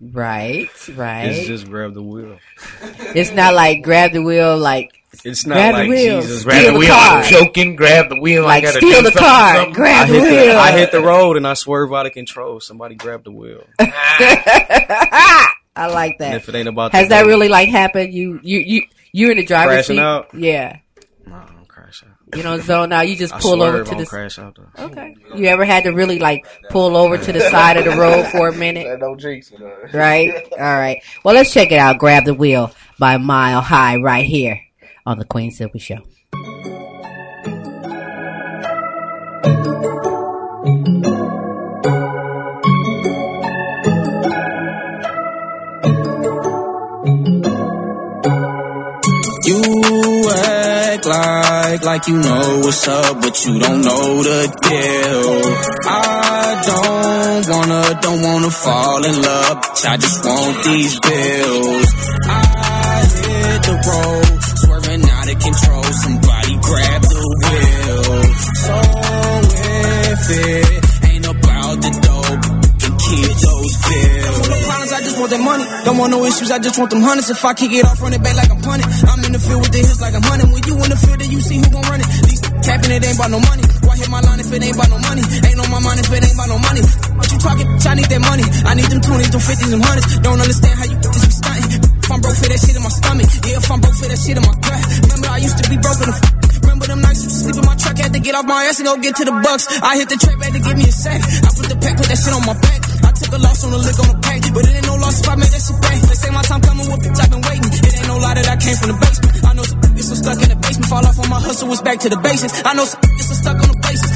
Right. Right. It's just grab the wheel. It's not like grab the wheel, like It's not grab like the wheel, Jesus grab the the wheel. car. I'm choking. Grab the wheel. Like I gotta steal the something, car. something. Grab I the hit the, wheel. I hit the road and I swerve out of control. Somebody grab the wheel. Ah. I like that. And if it ain't about Has that road- really like happened? You you you you're in the driver's Crashing seat. out? Yeah. No, I don't crash out. You don't zone out. You just I pull over I to don't the. crash out though. Okay. You ever had to really like pull over to the side of the road for a minute? No jinx it, uh. Right. All right. Well, let's check it out. Grab the wheel by Mile High right here on the Queen Sylvie Show. Like like you know what's up, but you don't know the deal. I don't wanna, don't wanna fall in love, bitch, I just want these bills. I hit the road, swerving out of control. Somebody grab the wheel. So if it just want that money. Don't want no issues, I just want them hundreds. If I kick it off, run it back like I'm punting. I'm in the field with the hits like I'm hunting. When you in the field, then you see who gon' run it. These capping it ain't about no money. Why hit my line if it ain't about no money? Ain't on my mind if it ain't about no money. What you talking? Bitch, I need that money. I need them 20s, them 50s, them 100s. Don't understand how you just be stunting. If I'm broke, feel that shit in my stomach. Yeah, if I'm broke, feel that shit in my gut. Remember, I used to be broke in the Remember them nights to sleep in my truck, had to get off my ass and go get to the bucks. I hit the trap, had to give me a sack. I put the pack, put that shit on my back. I took a loss on the lick on the pack, but it ain't no loss if I made that shit back. They say my time coming, what bitch I've been waiting. It ain't no lie that I came from the basement. I know some it's so stuck in the basement, fall off on my hustle, was back to the basics. I know some it's so stuck on the basis.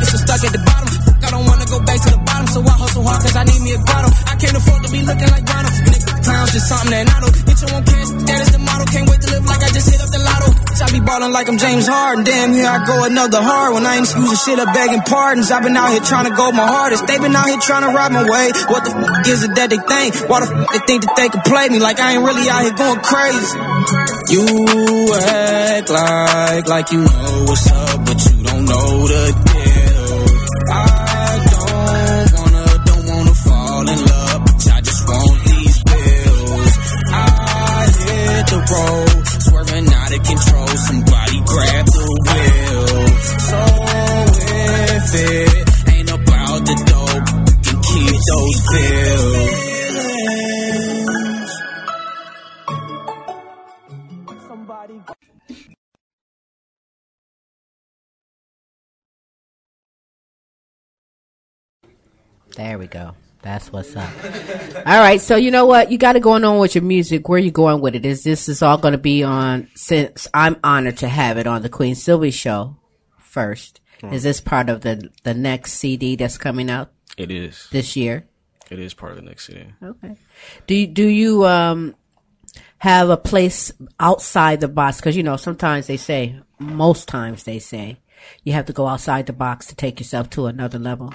It's stuck at the bottom. I don't wanna go back to the bottom, so I hustle hard cause I need me a grotto. I can't afford to be looking like Bono. And if clowns just something that I know. Bitch, I won't cash, that is the motto. Can't wait to live like I just hit up the lotto. I be ballin' like I'm James Harden. Damn, here I go another hard when I ain't using shit up begging pardons. I've been out here trying to go my hardest. They been out here trying to rob my way. What the fuck is it that they think? Why the fuck they think that they can play me like I ain't really out here going crazy? You act like like you know what's up, but you don't know the deal. There we go. That's what's up. all right. So you know what? You got it going on with your music. Where you going with it? Is this is all going to be on? Since I'm honored to have it on the Queen Sylvie show first. Hmm. Is this part of the the next CD that's coming out It is. this year? It is part of the next CD. Okay. Do you, do you um have a place outside the box? Because you know sometimes they say, most times they say, you have to go outside the box to take yourself to another level.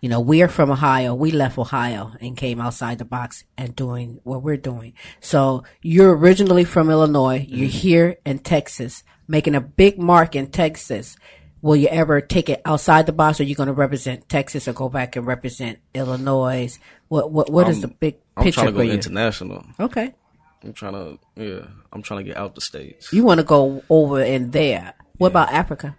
You know, we're from Ohio. We left Ohio and came outside the box and doing what we're doing. So you're originally from Illinois. You're mm-hmm. here in Texas, making a big mark in Texas. Will you ever take it outside the box, or are you going to represent Texas, or go back and represent Illinois? What what what is I'm- the big I'm picture trying to for go you? international. Okay, I'm trying to yeah. I'm trying to get out the states. you want to go over in there. What about Africa?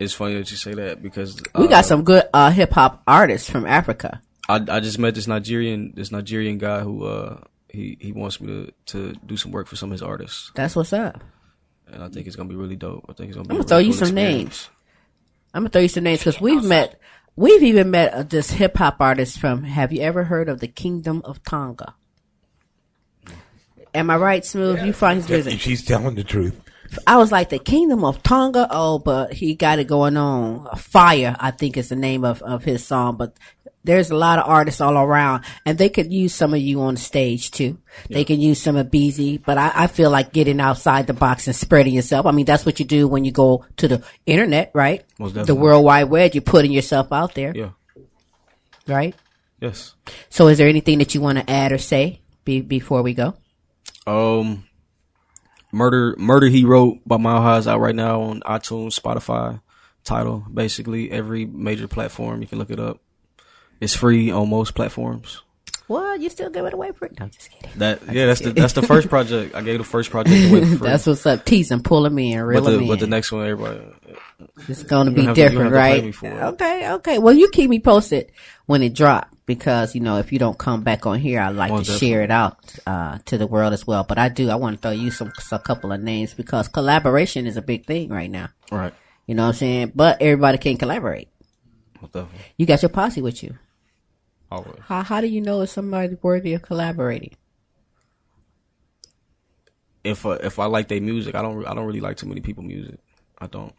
It's funny that you say that because We uh, got some good uh, hip hop artists from Africa. I I just met this Nigerian this Nigerian guy who uh he he wants me to to do some work for some of his artists, That's what's up. and I think it's gonna be really dope. I think it's gonna be. I'm gonna throw really you cool some experience. names. I'm gonna throw you some names because we've met. We've even met uh, this hip hop artist from. Have you ever heard of the Kingdom of Tonga? Am I right, Smooth? You find his music. She's telling the truth. I was like the Kingdom of Tonga. Oh, but he got it going on. Fire, I think is the name of, of his song. But there's a lot of artists all around, and they could use some of you on stage too. They can use some of Beezy, but I, I feel like getting outside the box and spreading yourself. I mean, that's what you do when you go to the internet, right? Most The. World Wide Web. You're putting yourself out there, Yeah. right? Yes. So, is there anything that you want to add or say be, before we go? Um, murder murder he wrote by Mile High is out right now on iTunes, Spotify, Tidal basically every major platform. You can look it up. It's free on most platforms. Well, you still give it away for No, I'm just kidding. That yeah, that's the that's the first project. I gave the first project away for free. That's what's up. Teasing, pulling me in, but the, but the next one, everybody. It's going to be don't have to- you don't different, to right? Okay, okay. Well, you keep me posted when it drop because you know if you don't come back on here, I like Most to share it out uh, to the world as well. But I do. I want to throw you some a couple of names because collaboration is a big thing right now. Right. You know what I'm saying? But everybody can collaborate. Most definitely. You got your posse with you. Always. How how do you know if somebody's worthy of collaborating? If uh, if I like their music, I don't I don't really like too many people music. I don't.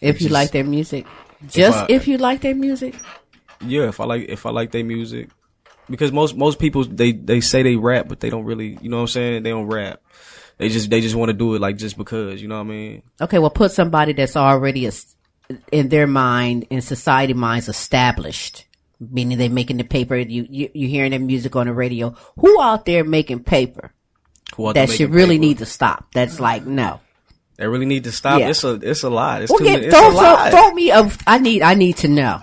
If It's you just- like their music, just I- if you like their music. Yeah, if I like if I like their music, because most most people they they say they rap, but they don't really. You know what I'm saying? They don't rap. They just they just want to do it like just because. You know what I mean? Okay, well, put somebody that's already es- in their mind, in society minds, established. Meaning they making the paper. You you you hearing their music on the radio. Who out there making paper Who that should really paper? need to stop? That's like no. They really need to stop. Yeah. It's a it's a lot. It's Well, too get, many, it's throw, a lot. throw, throw me a. I need I need to know.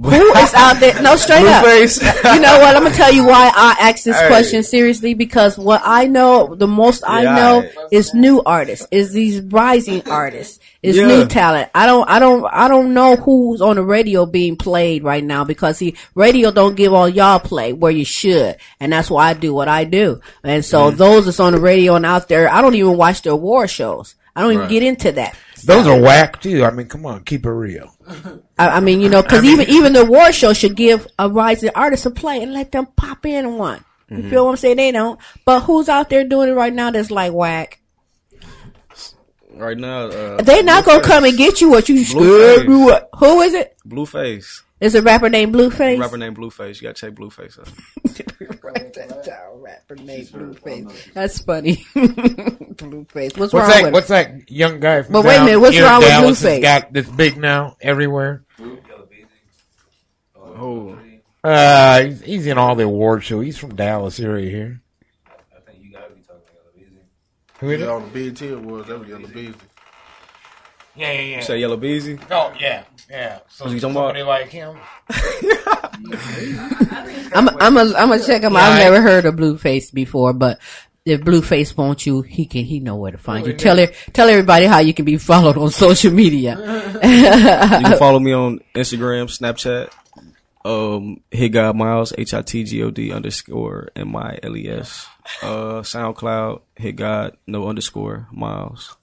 Who is out there? No, straight up. You know what? I'm gonna tell you why I ask this Hey. question seriously because what I know, the most I Yeah, know alright. is new artists, is these rising artists, is Yeah. new talent. I don't, I don't, I don't know who's on the radio being played right now because see, radio don't give all y'all play where you should, and that's why I do what I do. And so Mm. those that's on the radio and out there, I don't even watch the award shows. I don't even Right. get into that. Those are whack too. I mean, come on, keep it real. I, I mean, you know, because even even the award show should give a rising artist a play and let them pop in one. You Mhm. feel what I'm saying? They don't. But who's out there doing it right now that's like whack? right now. Uh, They not gonna come and get you what you scared. Blueface. Who is it? Blueface. It's a rapper named Blueface. Rapper named Blueface. You gotta check Blueface out. Write that down. Rapper named Blueface. That's funny. Blueface. What's, What's wrong that? with What's that young guy? From But wait a minute, what's wrong with Dallas that's Blueface? Got that's big now everywhere. Oh, Uh, he's, he's in all the award show. He's from Dallas area here. I think you gotta be talking about Who is it? on the BET Awards, that was Yella Beezy. Yeah, yeah, yeah. You say Yella Beezy? Oh yeah, yeah. So What's he talking somebody about? like him. I'm I'm a, I'm gonna check him. Yeah, I've I- never heard of Blueface before, but if Blueface wants you, he can. He know where to find you. Tell her, tell everybody how you can be followed on social media. you can follow me on Instagram, Snapchat, um, Hit God Miles, H I T G O D underscore M I L E S. Uh, SoundCloud, Hit God, no underscore Miles.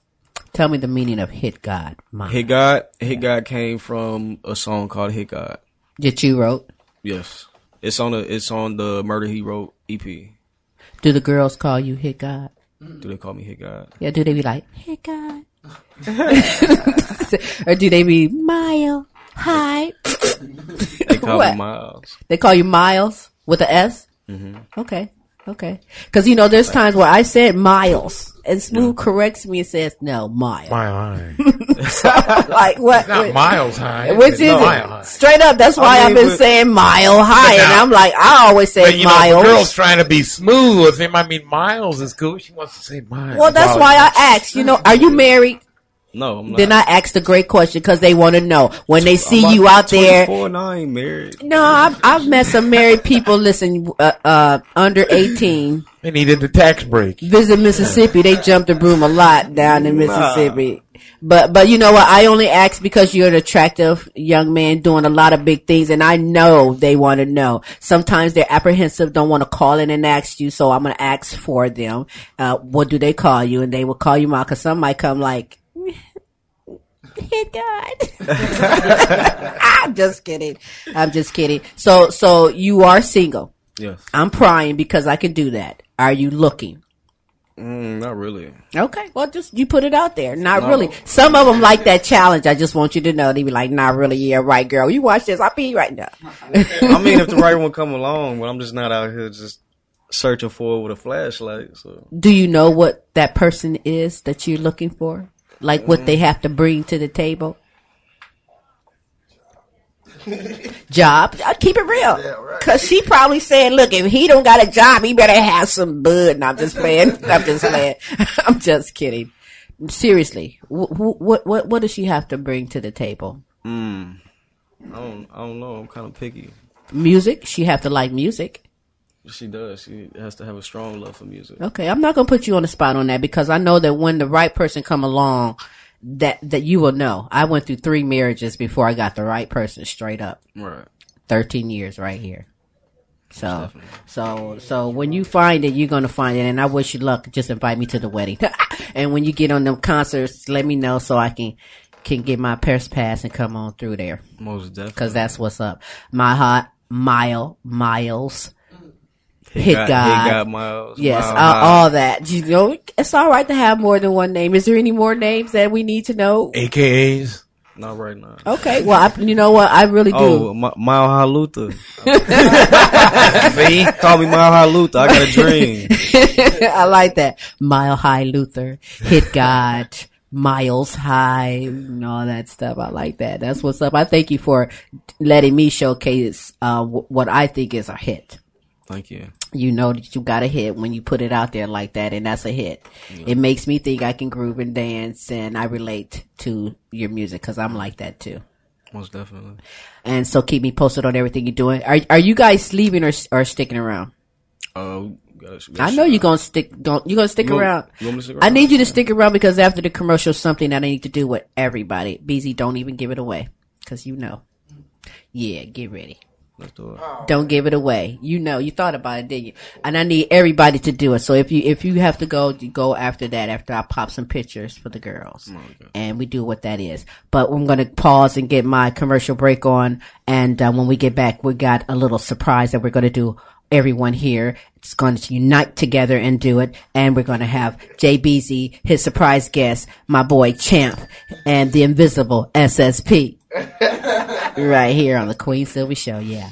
Tell me the meaning of hit God. Mine. Hit God, Hit God came from a song called Hit God. that you wrote. Yes, it's on the it's on the Murder He Wrote EP. Do the girls call you hit God? Do they call me Hit God? Yeah. Do they be like hit God? or do they be Mile? Hi. They call What? me Miles. They call you Miles with a S. hmm Okay. Okay. Because, you know, there's times where I said miles and Smooth corrects me and says, no, mile. Mile high. like, what? It's not what- miles high. Which is it? Straight up. That's why I mean, have been but- saying mile high. But and I'm like, I always say But, know, miles. a girl's trying to be smooth. I mean, miles is cool. She wants to say miles. well, that's why I asked, you know, are you married? No, I'm not. Then I asked the great question because they want to know when they see you out there. 24 and I ain't married. No, I've, I've met some married people. Listen, uh, uh, under eighteen. They needed the tax break. Visit Mississippi. They jumped the broom a lot down in Mississippi. But but you know what? I only ask because you're an attractive young man doing a lot of big things, and I know they want to know. Sometimes they're apprehensive, don't want to call in and ask you, so I'm gonna ask for them. Uh, what do they call you? And they will call you out because some might come like. Hit God. I'm just kidding. I'm just kidding. So, so you are single. Yes. I'm prying because I can do that. Are you looking? Mm, not really. Okay. Well, just you put it out there. Not No. really. Some of them like that challenge. I just want you to know. They be like, not really. Yeah, right, girl. You watch this. I'll be right now. I mean, if the right one come along, but I'm just not out here just searching for it with a flashlight. So Do you know what that person is that you're looking for? Like what they have to bring to the table? job. Uh, Keep it real. Cause she probably said, look, if he don't got a job, he better have some bud. And I'm just playing. I'm just playing. I'm just kidding. Seriously, wh- wh- what, what, what does she have to bring to the table? mm, I don't. I don't know. I'm kind of picky. Music. She have to like music. She does. She has to have a strong love for music. Okay, I'm not gonna put you on the spot on that because I know that when the right person come along, that that you will know. I went through three marriages before I got the right person straight up. Right. Thirteen years right here. So, so, so when you find it, you're gonna find it, and I wish you luck. Just invite me to the wedding, and when you get on them concerts, let me know so I can can get my purse pass and come on through there. Most definitely. Cause that's what's up. My hot mile miles. Hit Hit God- God, Hit God Miles, yes, Mile all, High. all that. You know, it's all right to have more than one name. Is there any more names that we need to know? AKAs. Not right now. Okay, well, I, you know what? I really do. Oh, Mi- Mile High Luther. See, call me Mile High Luther. I got a dream. I like that. Mile High Luther, Hit God, Miles High, and all that stuff. I like that. That's what's up. I thank you for letting me showcase uh, w- what I think is a hit. Thank you. You know that you got a hit when you put it out there like that, and that's a hit. It makes me think I can groove and dance, and I relate to your music because I'm like that too. Most definitely. And so keep me posted on everything you're doing. Are are you guys leaving or or sticking around? Uh, oh, gosh, I know you're gonna stick. Don't you gonna stick You want- around? you want stick I around? need you to stick around because after the commercial, something that I need to do with everybody. Beezy, don't even give it away because you know. Yeah, get ready. Let's do it. Don't give it away. You know, you thought about it, didn't you? And I need everybody to do it. So if you if you have to go, you go after that. After I pop some pictures for the girls, and we do what that is. But I'm gonna pause and get my commercial break on. And uh, when we get back, we got a little surprise that we're gonna do. Everyone here, it's going to unite together and do it. And we're going to have Jay Beezy, his surprise guest, my boy Champ, and the invisible SSP. right here on the Queen Sylvie Show. Yeah.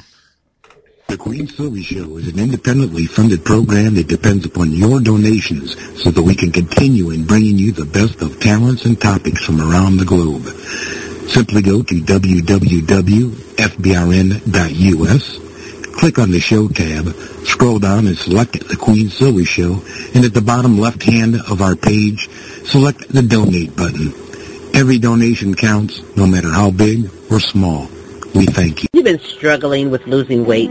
The Queen Sylvie Show is an independently funded program that depends upon your donations so that we can continue in bringing you the best of talents and topics from around the globe. Simply go to www.fbrn.us, click on the show tab, scroll down and select the Queen Sylvie Show, and at the bottom left hand of our page, select the donate button. Every donation counts, no matter how big or small. We thank you. You've been struggling with losing weight.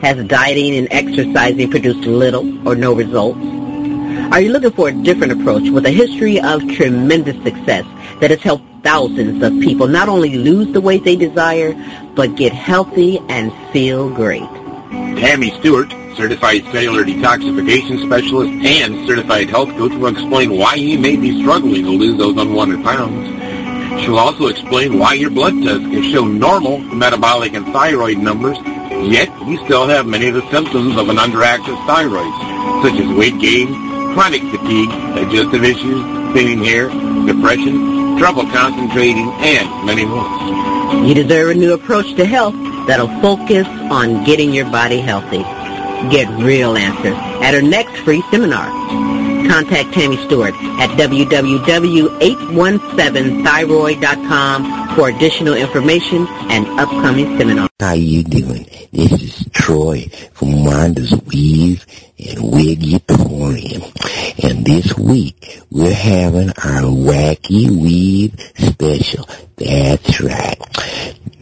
Has dieting and exercising produced little or no results? Are you looking for a different approach with a history of tremendous success that has helped thousands of people not only lose the weight they desire, but get healthy and feel great? Tammy Stewart, certified cellular detoxification specialist and certified health coach, will explain why you may be struggling to lose those unwanted pounds. She'll also explain why your blood tests can show normal metabolic and thyroid numbers, yet you still have many of the symptoms of an underactive thyroid, such as weight gain, chronic fatigue, digestive issues, thinning hair, depression, trouble concentrating, and many more. You deserve a new approach to health that'll focus on getting your body healthy. Get real answers at her next free seminar. Contact Tammy Stewart at www.817thyroid.com for additional information and upcoming seminars. How you doing? This is Troy from Wanda's Weave and Wig Emporium. And this week, we're having our Wacky Weave special. That's right.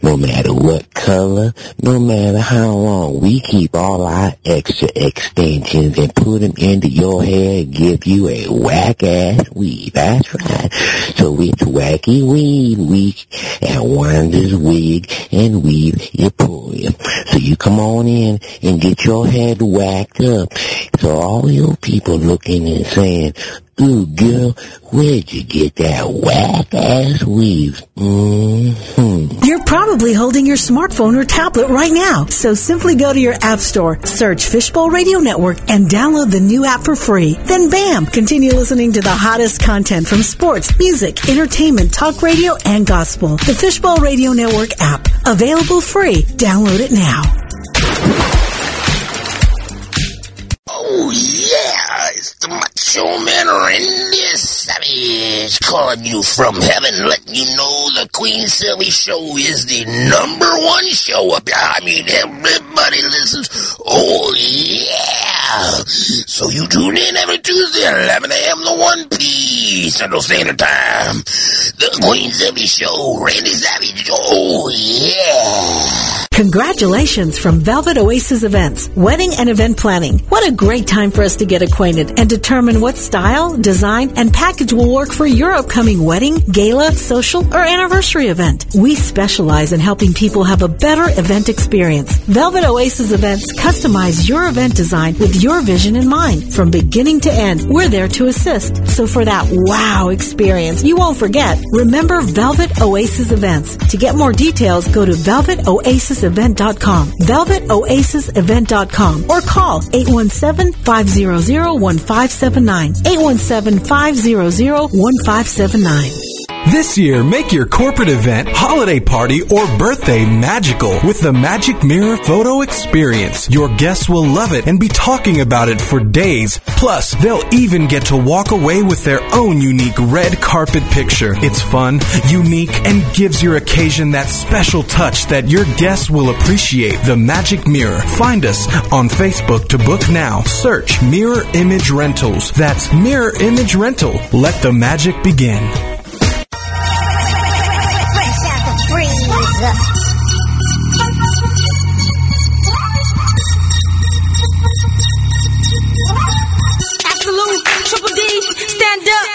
No matter what color, no matter how long, we keep all our extra extensions and put them into your hair and give you a whack-ass weave. That's right. So it's Wacky Weave Week at Wanda's Wig and Weave So you come on in and get your head whacked up. So all your people looking and saying, Ooh, girl, where'd you get that whack-ass weave? Mm-hmm. You're probably holding your smartphone or tablet right now. So simply go to your app store, search Fishbowl Radio Network, and download the new app for free. Then bam, continue listening to the hottest content from sports, music, entertainment, talk radio, and gospel. The Fishbowl Radio Network app. Available free. Download it now. Oh yeah, it's the Macho Man Randy Savage calling you from heaven, letting you know the Queen Sylvie Show is the number one show up there. I mean, everybody listens. Oh yeah! So you tune in every Tuesday at 11 a.m. to 1 p. Central Standard Time. The Queen Sylvie Show, Randy Savage. Oh yeah! Congratulations from Velvet Oasis Events, wedding and event planning. What a great time for us to get acquainted and determine what style, design, and package will work for your upcoming wedding, gala, social, or anniversary event. We specialize in helping people have a better event experience. Velvet Oasis Events customize your event design with your vision in mind. From beginning to end, we're there to assist. So for that wow experience you won't forget, remember Velvet Oasis Events. To get more details, go to velvetoasisevent.com, velvetoasisevent.com, or call 817-500-1579, 817-500-1579. This year, make your corporate event, holiday party, or birthday magical with the Magic Mirror Photo Experience. Your guests will love it and be talking about it for days. Plus, they'll even get to walk away with their own unique red carpet picture. It's fun, unique, and gives your occasion that special touch that your guests will appreciate. The Magic Mirror. Find us on Facebook to book now. Search Mirror Image Rentals. That's Mirror Image Rental. Let the magic begin. Absolute, triple D, stand up.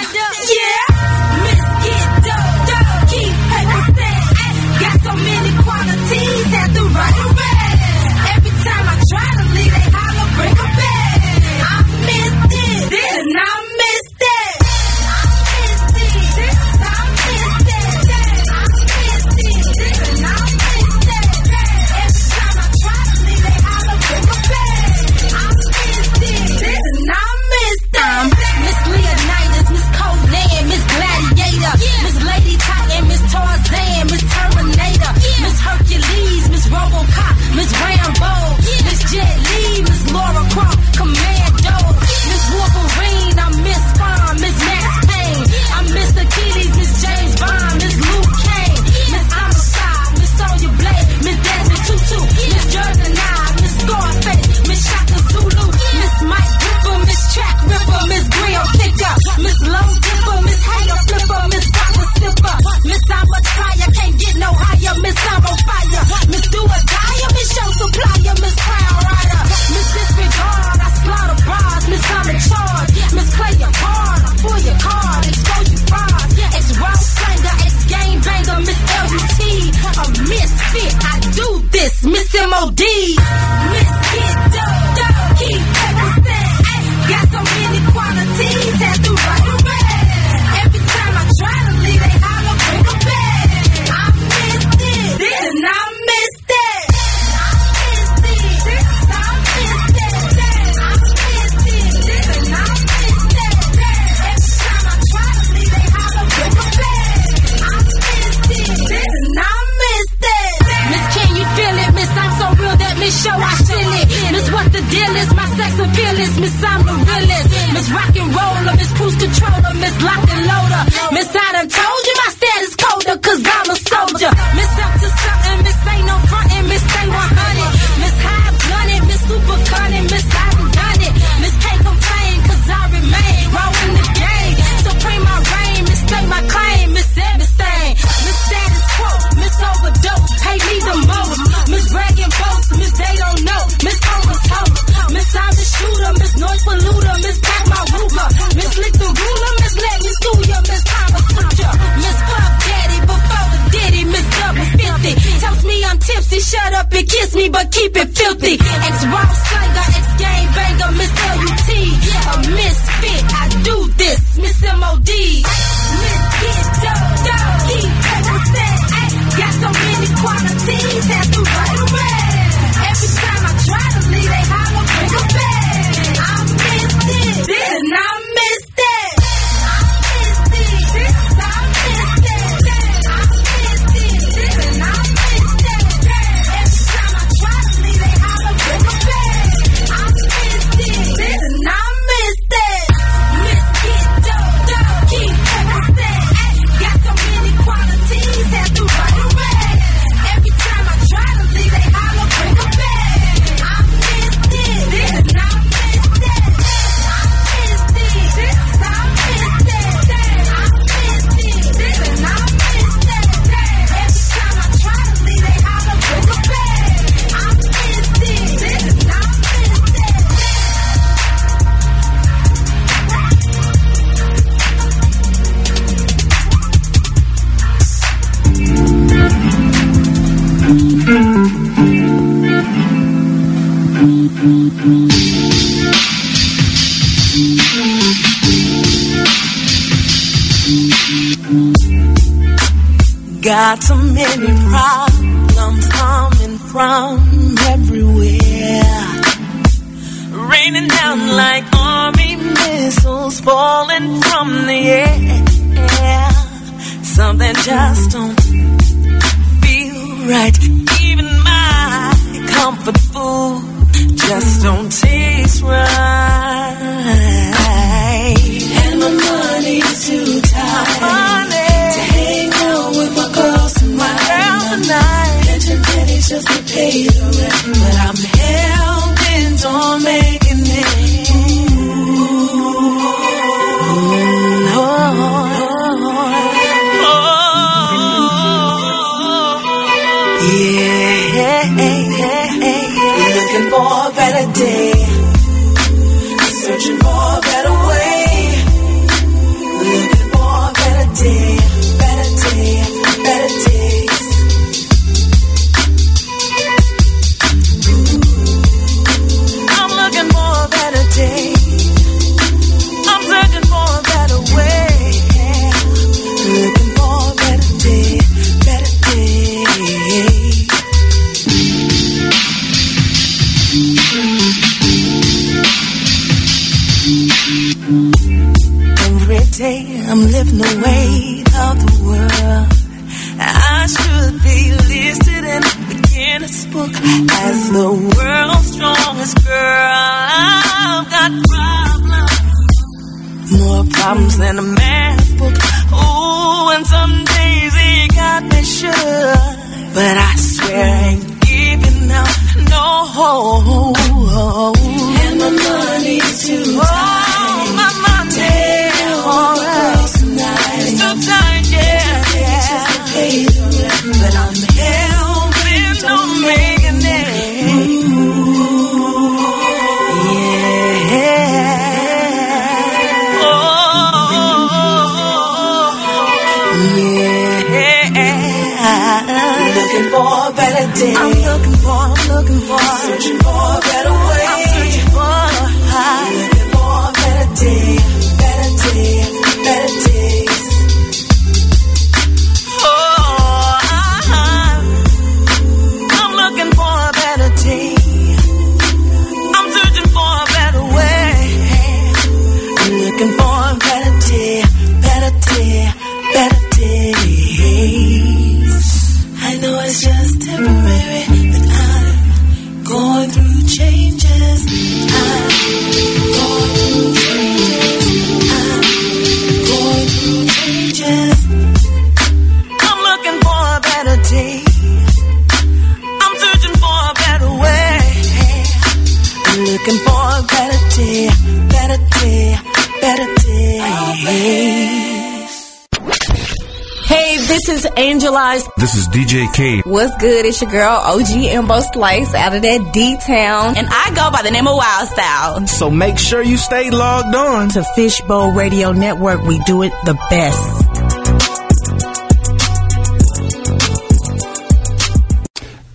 good? It's your girl OG Embo Slice out of that D Town, and I go by the name of Wild Style. So make sure you stay logged on to Fishbowl Radio Network. We do it the best.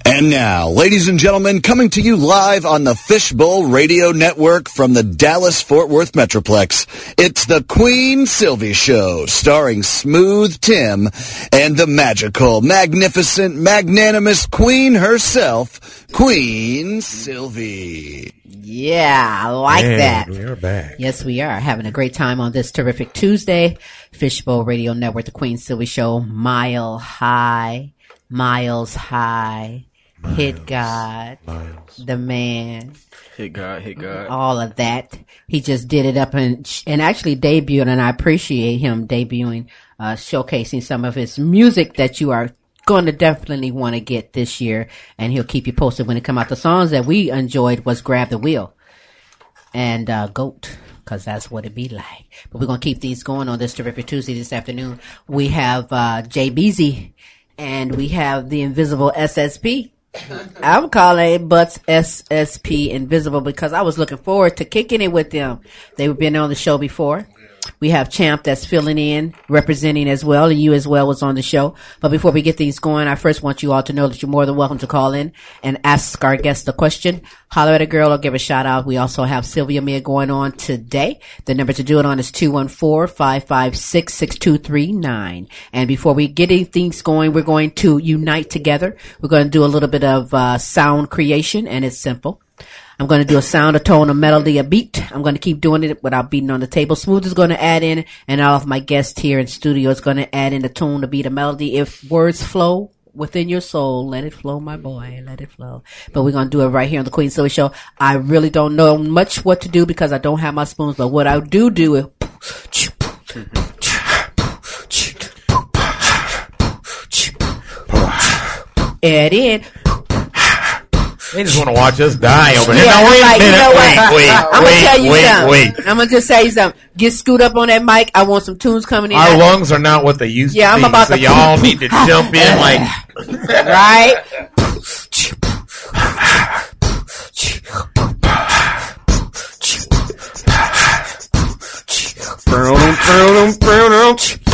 And now, ladies and gentlemen, coming to you live on the Fishbowl Radio Network from the Dallas Fort Worth Metroplex it's the Queen Sylvie Show, starring Smooth Tim and the magical, magnificent, magnanimous Queen herself, Queen Sylvie. Yeah, I like And that. we are back. Yes, we are having a great time on this terrific Tuesday. Fishbowl Radio Network, the Queen Sylvie Show, Mile High, Miles High, Hit God, the man, Hit God, hit God. all of that. He just did it up and and actually debuted, and I appreciate him debuting, uh, showcasing some of his music that you are going to definitely want to get this year, and he'll keep you posted when it come out. The songs that we enjoyed was "Grab the Wheel" and uh, "Goat." Cause that's what it be like. But we're gonna keep these going on this terrific Tuesday this afternoon. We have uh, Jay Beezy, and we have the Invisible SSP. I'm calling Butts SSP Invisible because I was looking forward to kicking it with them. They've been on the show before. We have Champ that's filling in, representing as well, and you as well was on the show. But before we get things going, I first want you all to know that you're more than welcome to call in and ask our guest a question. Holler at a girl or give a shout out. We also have Sylvia Mia going on today. The number to do it on is 214-556-6239. And before we get things going, we're going to unite together. We're going to do a little bit of uh, sound creation and it's simple. I'm going to do a sound, a tone, a melody, a beat. I'm going to keep doing it without beating on the table. Smooth is going to add in, and all of my guests here in studio is going to add in a tone, a beat, a melody. If words flow within your soul, let it flow, my boy, let it flow. But we're going to do it right here on the Queen Sylvie Show. I really don't know much what to do because I don't have my spoons, but what I do do is mm-hmm. add in. They just want to watch us die over there. Yeah, now, I'm wait like, a you know wait, what? wait, I'm gonna tell you wait, something. wait. I'm gonna just say something. Get scoot up on that mic. I want some tunes coming in. Our I- lungs are not what they used Yeah, to I'm be, about so to- y'all need to jump in like right?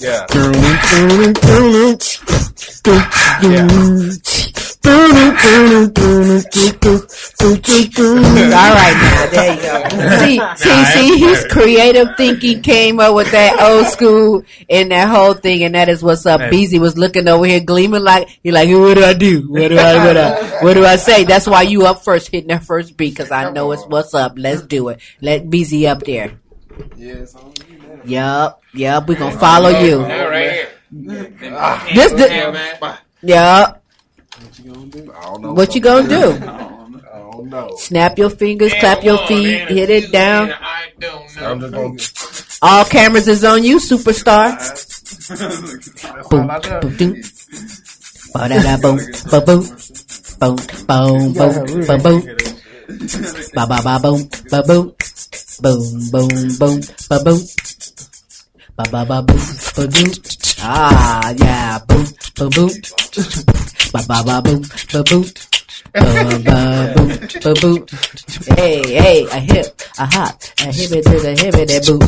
yeah. yeah. yeah. All right, now there you go. See, see, see, his creative thinking came up with that old school and that whole thing, and that is what's up. Beezy was looking over here, gleaming like he like, what do I do? What do I, what, I, what do I say? That's why you up first, hitting that first beat, because I know it's what's up. Let's do it. Let Beezy up there. Yup, yup. We gonna follow you. This, this, yup. What you gonna do? I don't know. Snap your fingers, clap your feet, hit it down. I'm just gonna. All cameras is on you, superstar. Boom, boom, doom. Ba-da-da, boom, ba-boom. Boom, boom, boom, ba-boom. Ba-ba-ba, boom, ba-boom. Boom, boom, boom, ba-boom. Ba-ba-ba, boom, ba-boom. Ah, yeah, boom, ba-boom. Ba-ba-ba, boom, ba-boom. Ba-ba-boom, ba-boom. Hey, hey, a hip, a hop, a hip it to the hip it, that boot.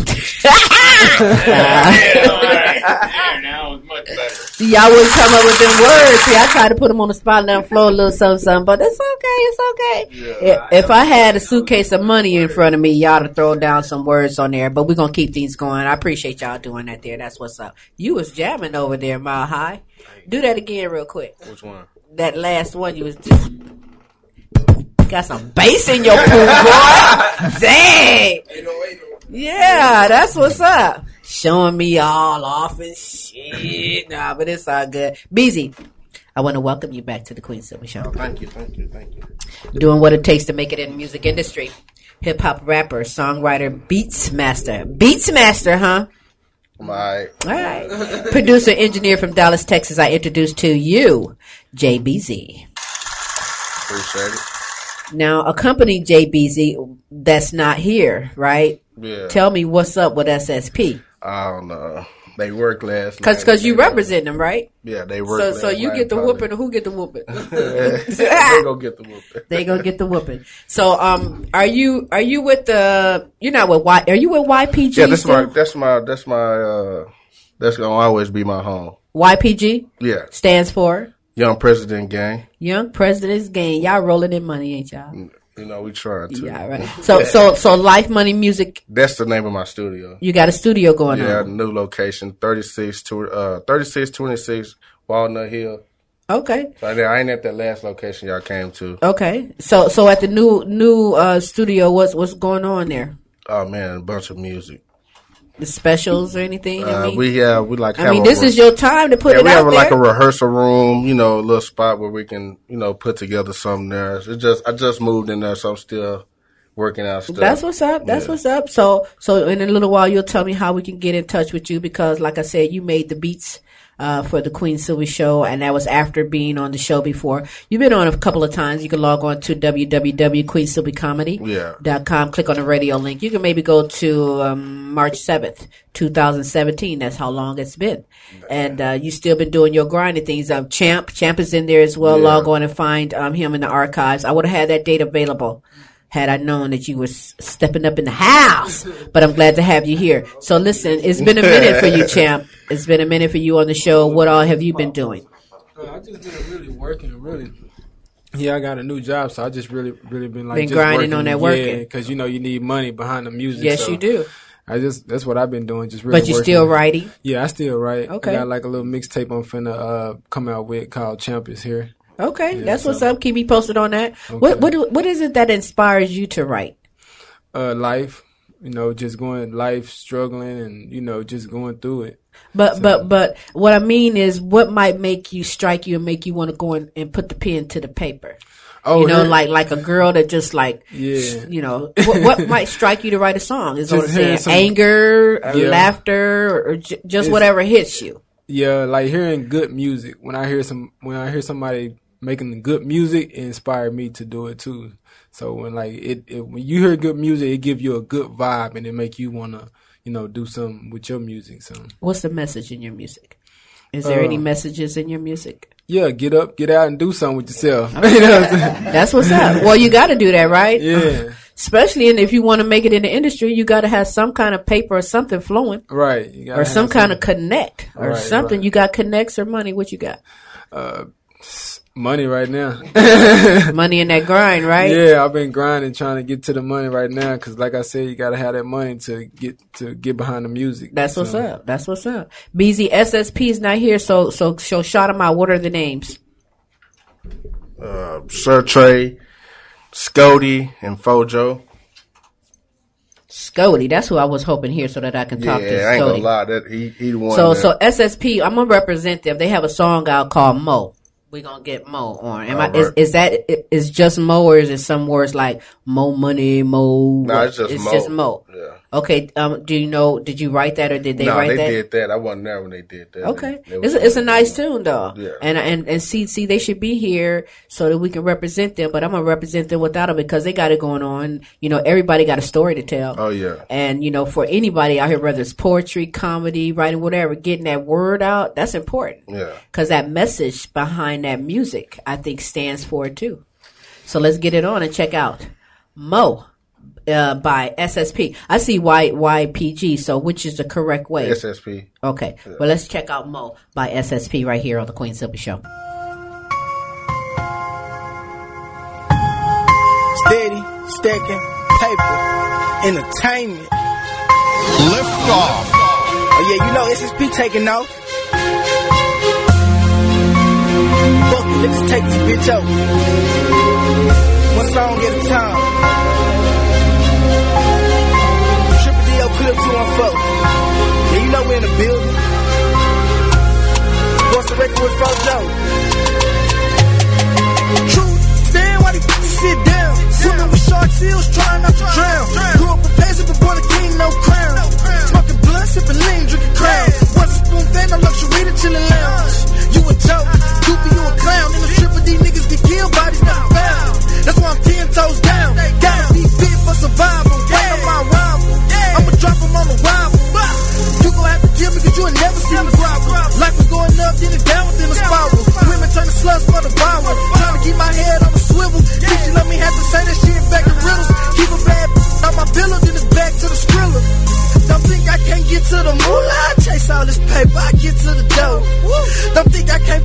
See, y'all wouldn't come up with them words. See, I tried to put them on the spot and let them flow a little something, something, but it's okay, it's okay. if, if I had a suitcase of money in front of me, y'all to throw down some words on there, but we're gonna keep things going. I appreciate y'all doing that there. That's what's up. You was jamming over there, Mile High. Do that again real quick. Which one? That last one you was just got some bass in your pool, boy. Dang. Yeah, that's what's up. Showing me all off and shit. Nah, but it's all good. Beezy, I want to welcome you back to the Queen Sylvie Show. Thank you, thank you, thank you. Doing what it takes to make it in the music industry. Hip hop rapper, songwriter, beats master. Beats master, huh? My All right. Producer, engineer from Dallas, Texas. I introduced to you, Jay Beezy. appreciate it. Now, accompany Jay Beezy that's not here, right? Yeah. Tell me what's up with SSP. I don't know. They work last. Cause, night. cause you represent them, right? Yeah, they work. So, so you get the probably. whooping, or who get the whooping? they go get the whooping. they gonna get the whooping. So, um, are you are you with the? You're not with Y. Are you with YPG? Yeah, that's still? my that's my that's my uh that's gonna always be my home. YPG Yeah, stands for Young President Gang. Young President's Gang. Y'all rolling in money, ain't y'all? You know we trying to. Yeah, right. So, so, so, Life Money Music. That's the name of my studio. You got a studio going yeah, on. new location, 36 to uh 3626 Walnut Hill. Okay. So I I ain't at that last location y'all came to. Okay. So, so at the new new uh studio, what's what's going on there? Oh man, a bunch of music. The specials or anything? I Uh, mean, we have we like. I mean, this is your time to put yeah, it we out have there. like a rehearsal room, you know, a little spot where we can, you know, put together something there. It's just I just moved in there, so I'm still working out stuff. That's what's up. That's Yeah. what's up. So, so in a little while, you'll tell me how we can get in touch with you because, like I said, you made the beats uh, for the Queen Sylvie show, and that was after being on the show before. You've been on a couple of times. You can log on to www.queensylviecomedy.com. Click on the radio link. You can maybe go to um, March seventh, two thousand seventeen. That's how long it's been, and uh, you still been doing your grinding things. Um, Champ, Champ is in there as well. Yeah. Log on and find um, him in the archives. I would have had that date available had I known that you were stepping up in the house. But I'm glad to have you here. So listen, it's been a minute for you, champ. It's been a minute for you on the show. What all have you been doing? I just been really working, really. Yeah, I got a new job, so I just really, really been like Been just grinding on that working. because you know you need money behind the music. Yes, so you do. I just that's what I've been doing, just really. But you working. still writing? Yeah, I still write. Okay. I got like a little mixtape I'm finna uh, come out with called "Champ is Here." Okay, Yeah, that's what's so- up. Keep me posted on that. Okay. What what what is it that inspires you to write? Uh, life, you know, just going life, struggling, and you know, just going through it. But but but what I mean is, what might make you strike you and make you want to go in and put the pen to the paper? Oh, you know, like like a girl that just like, Yeah. you know, what, what might strike you to write a song? Is it hearing saying some- anger, or Yeah. laughter, or, or j- just It's- whatever hits you? Yeah, like hearing good music. When I hear some, when I hear somebody making good music, inspired me to do it too. So when like it, it when you hear good music, it give you a good vibe and it make you wanna, you know, do something with your music. So What's the message in your music? Is there Uh, any messages in your music? yeah, get up, get out, and do something with yourself. You know what That's what's up. Well, you got to do that, right? Yeah. Especially in, if you want to make it in the industry, you got to have some kind of paper or something flowing, Right. You or some kind of connect, or Right, something. right. You got connects or money? What you got? uh, money right now. money in that grind, right? Yeah, I've been grinding trying to get to the money right now because, like I said, you gotta have that money to get to get behind the music. That's what's up. That's what's up. Beezy SSP is not here, so so so shout them out. What are the names? Uh, Sir Trey, Scody, and Fojo. Scody, that's who I was hoping here, so that I can talk to yeah, I ain't gonna lie. That he he the one. So that- so SSP, I'm gonna represent them. They have a song out called Mo. We gonna get Mo on. Am I, is, is that i- just Mo or is it some words like Mo money Mo? Nah, it's just it's Mo. just Mo. Yeah. Okay. Um. Do you know? Did you write that or did they write they that? did that. I wasn't there when they did that. Okay, They- they it's a, it's a nice tune though, Yeah. and and and see see they should be here so that we can represent them. But I'm gonna represent them without them because they got it going on. You know, everybody got a story to tell. Oh yeah. And you know, for anybody out here, whether it's poetry, comedy, writing, whatever, getting that word out, that's important. Yeah. Because that message behind that music, I think, stands for it too. So let's get it on and check out Mo uh, by SSP. I see Y YPG. So which is the correct way? SSP. Okay. Well, let's check out Mo by SSP right here on the Queen Sylvie Show. Steady, stacking, paper, entertainment. Lift off. Oh yeah, you know SSP taking off. Fuck it, let's take this bitch out. One song at a time. Clip 214. Yeah, you know we're in the building. Voice the record with Fojo. True, stand while these sit down. Swimming with shark seals, trying not to drown. Grew up a peasant, but born a king, no crown. Smoking blunt, sipping lean, drinking crown. One spoon fed, no luxury to chillin' lounge. You a joke, goofy, you a clown. In the triple D niggas get killed, bodies never found. That's why I'm ten toes down. Gotta be fit for survival. Wait on my rival. I'ma drop him on the rival. You gon' have to kill me cause you ain't never seen me grovel. Life was going up, then it down, then a spiral. Women turn to sluts for the viral. Trying to keep my head on a swivel. Bitch, you let me have to say that shit back in riddles. Keep a bad to the skrilla. Don't think I can't get to the moolah. I chase all this paper, I get to the dough. Don't think I can't.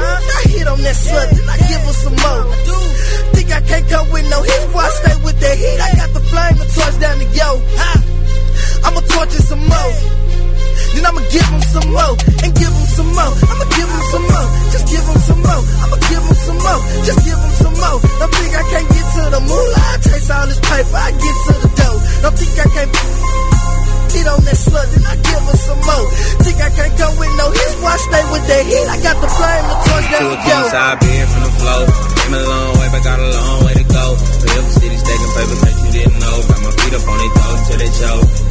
I hit on that slut, then I give her some more. Think I can't come with no heat, I stay with that heat. I got the flame and torch down the yo. I'ma torch it some more. Then I'ma give him some more and give him some more. I'ma give him some more. Just give him some more. I'ma give him some more. Just give him some more. Don't think I can't get to the moolah. I chase all this paper. I get to the dough. Don't think I can't hit on that slut. Then I give her some more. Think I can't come with no hits. Why stay with that heat? I got the flame to torch To the a yo. king from the flow. Came a long way, but got a long way to go. Real city stacking paper, bet you didn't know. Got my feet up on their toes till they choke.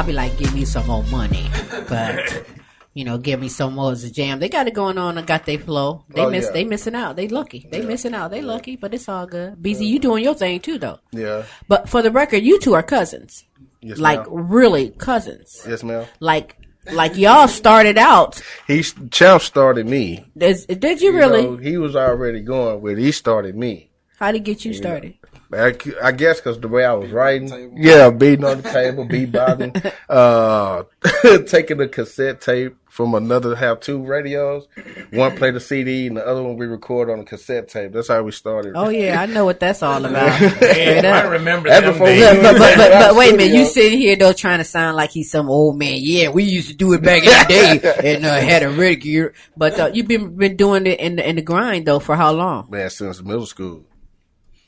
I'll be like, give me some more money. But, you know, give me some more as a jam. They got it going on and got their flow. They Oh, miss yeah. they missing out. They lucky. They missing out. They lucky, but it's all good. Beezy, you doing your thing too though. Yeah. But for the record, you two are cousins. Yes, like ma'am. really cousins. Yes, ma'am. Like like y'all started out. He Champ started me. Did, did you really? know, he was already going with. He started me. How did get you started? I, I guess because the way I was writing, yeah, beating on the table, beatboxing, uh, taking the cassette tape from another have two radios. One play the CD, and the other one we record on a cassette tape. That's how we started. Oh yeah, I know what that's all about. Man, I remember that before days. Look, but, but, but, but wait a minute, you sitting here though trying to sound like he's some old man. Yeah, we used to do it back in the day and uh, had a record. But uh, you've been been doing it in the in the grind though for how long? Man, since middle school.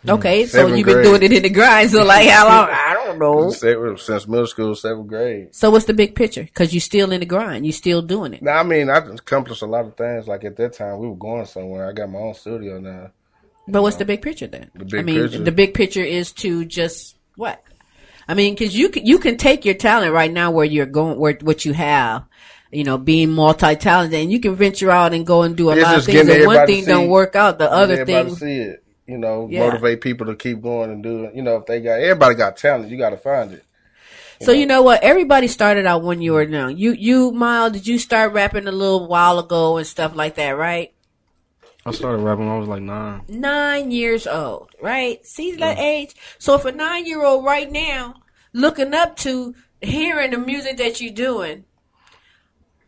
Okay, so Seventh you've been grade. doing it in the grind. So like how long? I don't know. Since middle school, seventh grade. So what's the big picture? Because you're still in the grind. You're still doing it. Now, I mean, I've accomplished a lot of things. Like at that time, we were going somewhere. I got my own studio now. But what's the big picture then? The big I mean, picture? the big picture is to just what? I mean, because you can, you can take your talent right now where you're going, where what you have, you know, being multi-talented, and you can venture out and go and do a It's lot of things. getting And one thing to don't work out, the other thing. to see it. You know, Yeah. motivate people to keep going and do it. You know, if they got everybody got talent, you got to find it. So you know what? Everybody started out when you were young. You, you, Miles, did you start rapping a little while ago and stuff like that, right? I started rapping when I was like nine. nine years old, right? See that age? So if a nine year old right now looking up to hearing the music that you're doing,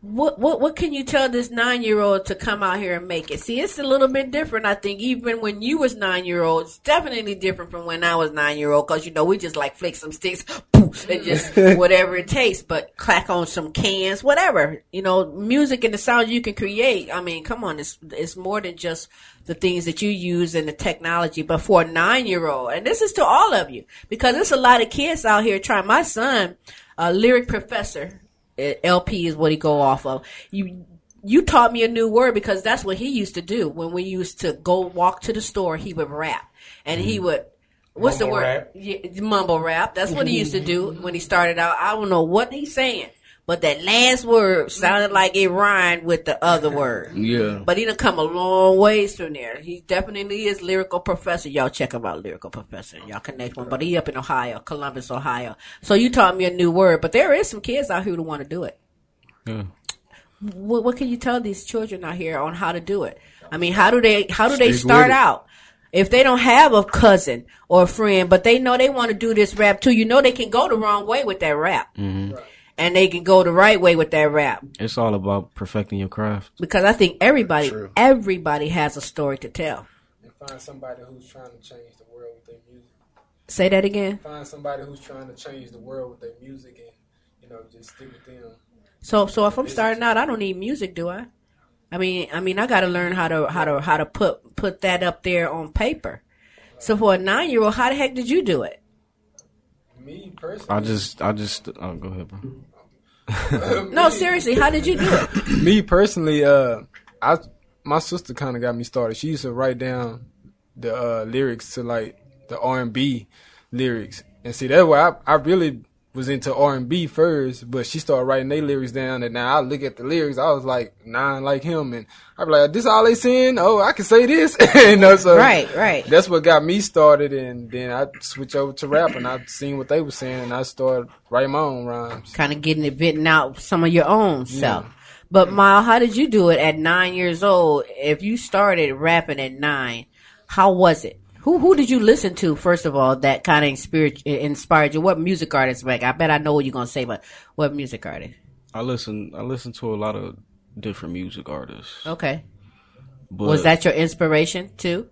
what what what can you tell this nine year old to come out here and make it? See, it's a little bit different. I think even when you was nine year old, it's definitely different from when I was nine year old because you know we just like flick some sticks, poof, and just whatever it takes, but clack on some cans, whatever. You know, music and the sound you can create. I mean, come on, it's it's more than just the things that you use and the technology. But for a nine year old, and this is to all of you, because there's a lot of kids out here trying. My son, a lyric professor, LP is what he go off of. You you taught me a new word because that's what he used to do when we used to go walk to the store. He would rap, and he would. What's the word? rap? Yeah, mumble rap. That's what he used to do when he started out. I don't know what he's saying, but that last word sounded like it rhymed with the other word. Yeah. But he done come a long ways from there. He definitely is lyrical professor. Y'all check him out, lyrical professor. Y'all connect with him. But he up in Ohio, Columbus, Ohio. So you taught me a new word. But there is some kids out here who want to do it. Yeah. What, what can you tell these children out here on how to do it? I mean, how do they how do they start out? If they don't have a cousin or a friend, but they know they want to do this rap too, you know they can go the wrong way with that rap, hmm and they can go the right way with that rap. It's all about perfecting your craft. Because I think everybody everybody has a story to tell. And find somebody who's trying to change the world with their music. Say that again. Find somebody who's trying to change the world with their music and, you know, just stick with them. So so if I'm starting out, I don't need music, do I? I mean, I mean, I got to learn how to how to how to put put that up there on paper. So for a nine year old, how the heck did you do it? Me personally. I just, I just, oh, go ahead, bro. No, seriously, how did you do it? me personally, uh, I my sister kind of got me started. She used to write down the uh, lyrics to like the R and B lyrics, and see that's why I, I really was into R and B first. But she started writing their lyrics down, and now I look at the lyrics. I was like nine, like him, and I'm like, "This all they saying? Oh, I can say this." you know, so Right, right. That's what got me started, and then I switch over to rap, and I seen what they were saying, and I started writing my own rhymes. Kind of getting it, venting out some of your own self. But Miles, how did you do it at nine years old? If you started rapping at nine, how was it? Who who did you listen to first of all that kind of inspired inspired you? What music artists? Like I bet I know what you're gonna say, but what music artist? I listen, I listen to a lot of different music artists. Okay, But was that your inspiration too?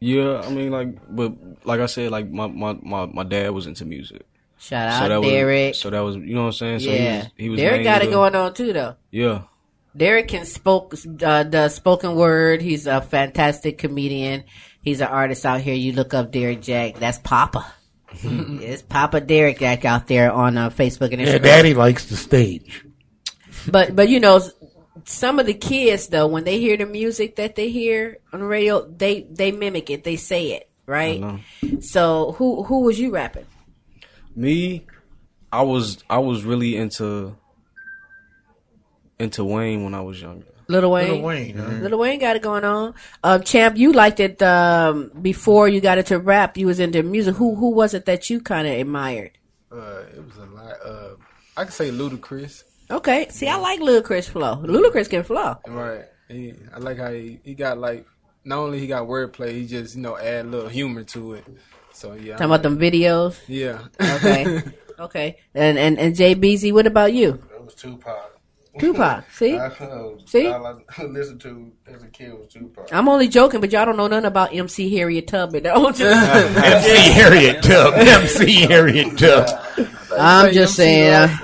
Yeah, I mean, like, but like I said, like my my my, my dad was into music. Shout out that Derek. Was, so that was, you know what I'm saying. So yeah, he was, he was Derek got it the- going on too, though. Yeah, Derek can spoke uh, the spoken word. He's a fantastic comedian. He's an artist out here. You look up Derek Jack. That's Papa. it's Papa Derek Jack out there on uh, Facebook and Instagram. Yeah, Daddy likes the stage. But but you know, some of the kids though, when they hear the music that they hear on the radio, they they mimic it. They say it right. So who who was you rapping? me, I was I was really into into Wayne when I was younger. Little Wayne. Lil Wayne, huh? Little Wayne got it going on. Um, Champ, you liked it um, before you got into rap. You was into music. Who who was it that you kind of admired? Uh, it was a lot. Uh, I could say Ludacris. Okay, see, I like Ludacris flow. Ludacris can flow. Right. He, I like how he, he got like not only he got wordplay, he just you know add a little humor to it. So yeah. Talking about them videos. Yeah. Okay. okay. And and and Jay Beezy, what about you? It was Tupac. Tupac. See? I, uh, See? All I listened to as a kid was Tupac. I'm only joking, but y'all don't know nothing about MC Harriet Tubman. Don't just- MC Harriet Tub. MC Harriet Tub. I'm just saying. uh,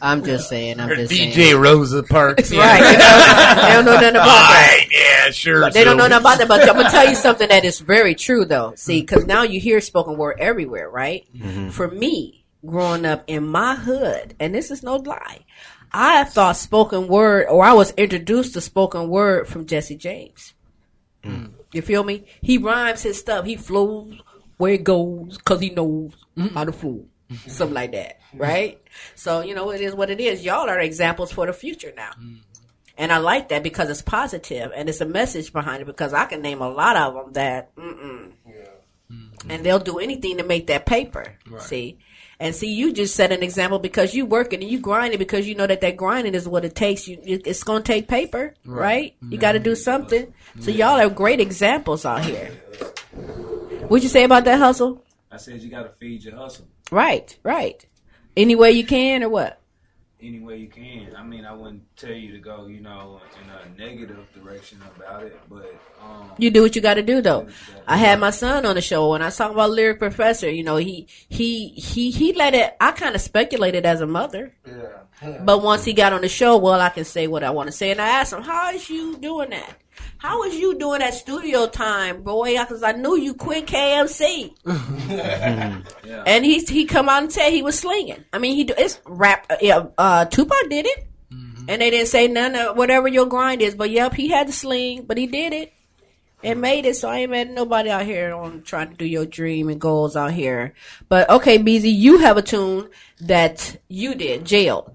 I'm just saying. I'm Or just DJ saying. Rosa Parks. Right. They don't, they don't know nothing about that. Right, yeah, sure. They don't know Sylvie. nothing about that, but I'm gonna tell you something that is very true, though. See, because now you hear spoken word everywhere, right? Mm-hmm. For me, growing up in my hood, and this is no lie, I thought spoken word, or I was introduced to spoken word from Jesse James. Mm. You feel me? He rhymes his stuff. He flows where it goes because he knows mm-hmm. how to flow. Mm-hmm. Something like that, right? So, you know, it is what it is. Y'all are examples for the future now. Mm. And I like that because it's positive and it's a message behind it because I can name a lot of them that, mm-mm. And they'll do anything to make that paper. See? And see, you just set an example because you working and you grinding because you know that that grinding is what it takes. You, it's going to take paper, right? Right. You mm-hmm. got to do something. So y'all are great examples out here. What'd you say about that hustle? I said you got to feed your hustle. Right, right. Any way you can or what? Any way you can. I mean, I wouldn't tell you to go, you know, in a negative direction about it, but um, You do what you got to do, though. I had my son on the show, and I was talking about lyric professor. You know, he he he he let it. I kind of speculated as a mother, Yeah. but once he got on the show, well, I can say what I want to say. And I asked him, "How is you doing that? How is you doing at studio time, boy? Because I knew you quit KMC." And he he come out and said he was slinging. I mean, he do- it's rap. Uh, yeah, uh, Tupac did it, and they didn't say none of whatever your grind is. But yep, he had to sling, but he did it and made it. So I ain't mad at nobody out here on trying to do your dream and goals out here. But okay, Beezy, you have a tune that you did, jail.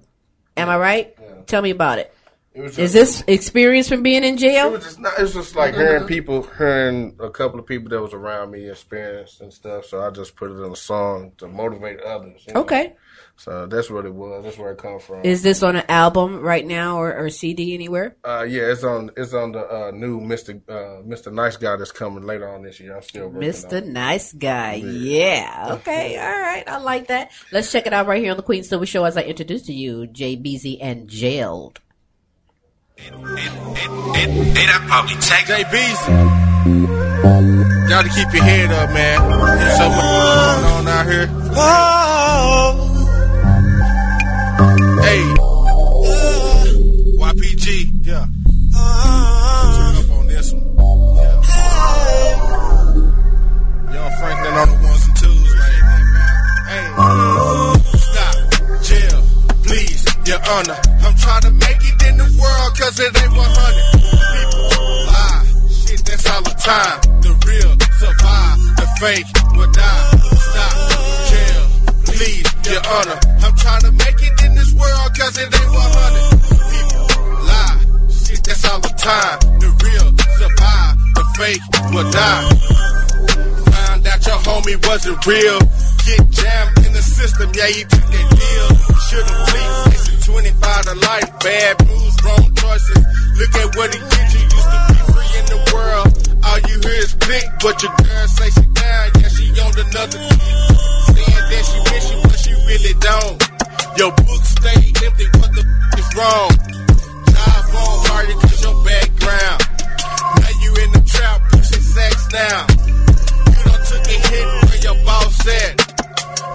Am I right? Tell me about it. It was Is this experience from being in jail? It was just not, it's just like hearing people, hearing a couple of people that was around me experience and stuff. So I just put it in a song to motivate others. you know? Okay. So that's what it was. That's where it come from. Is this on an album right now or, or CD anywhere? Uh, yeah, it's on. It's on the uh, new Mister uh, Mister Nice Guy that's coming later on this year. I'm still working Mr. on it. Nice Guy. Yeah. Okay. All right. I like that. Let's check it out right here on the Queen Sylvie Show as I introduce to you Jay Beezy and Jailed. Hey, that probably take Jay Beezy. Got to keep your head up, man. There's so much going on out here. Hey. YPG. Yeah. Turn up on this one. Young Franklin on the ones and twos, man. Hey. Stop. Jail. Please. Your honor. Honor. I'm trying to make it in this world cause it ain't 100. People lie. Shit, that's all the time. The real survive. The fake will die. Found out your homie wasn't real. Get jammed in the system, yeah, he took that deal. Should've pleaded, facing 25 to life. Bad moves, wrong choices. Look at what he did, you used to be free in the world. All you hear is click, but your girl say she down, yeah, she on another. Saying that she miss you, really don't. Your book stay empty, what the f is wrong? Drive on harder cause your background. Now you in the trap, pushing sex now. You done took a hit where your boss said.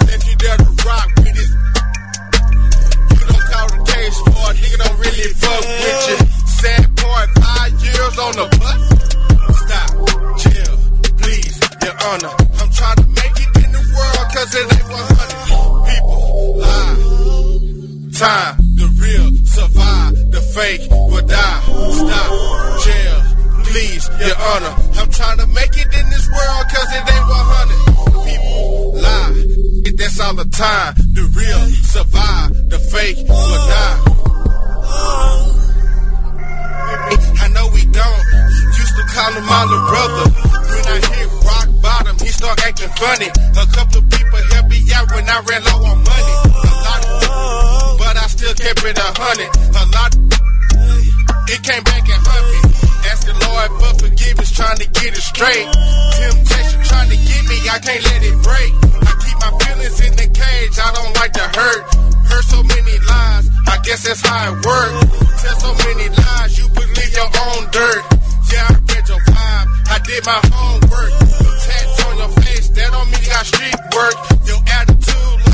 Left you there to rock with it. You don't call the case for a nigga don't really fuck with you. Sad part, five years on the bus. Stop, chill, please, your honor. I'm trying to make it in the world cause it ain't 100. Time, the real survive, the fake will die. Stop, jail, please, your honor. I'm trying to make it in this world cause it ain't 100. People lie, that's all the time. The real survive, the fake will die. I know we don't. Used to call him all a brother. When I hit rock bottom, he start acting funny. A couple of people helped me out when I ran low on money. Still kept it a hundred. A lot, it came back and hurt me. Ask the Lord for forgiveness, trying to get it straight. Temptation trying to get me, I can't let it break. I keep my feelings in the cage, I don't like to hurt. Heard so many lies, I guess that's how it works. Tell so many lies, you believe your own dirt. Yeah, I read your vibe, I did my homework. Tats on your face, that don't mean you got street work. Your attitude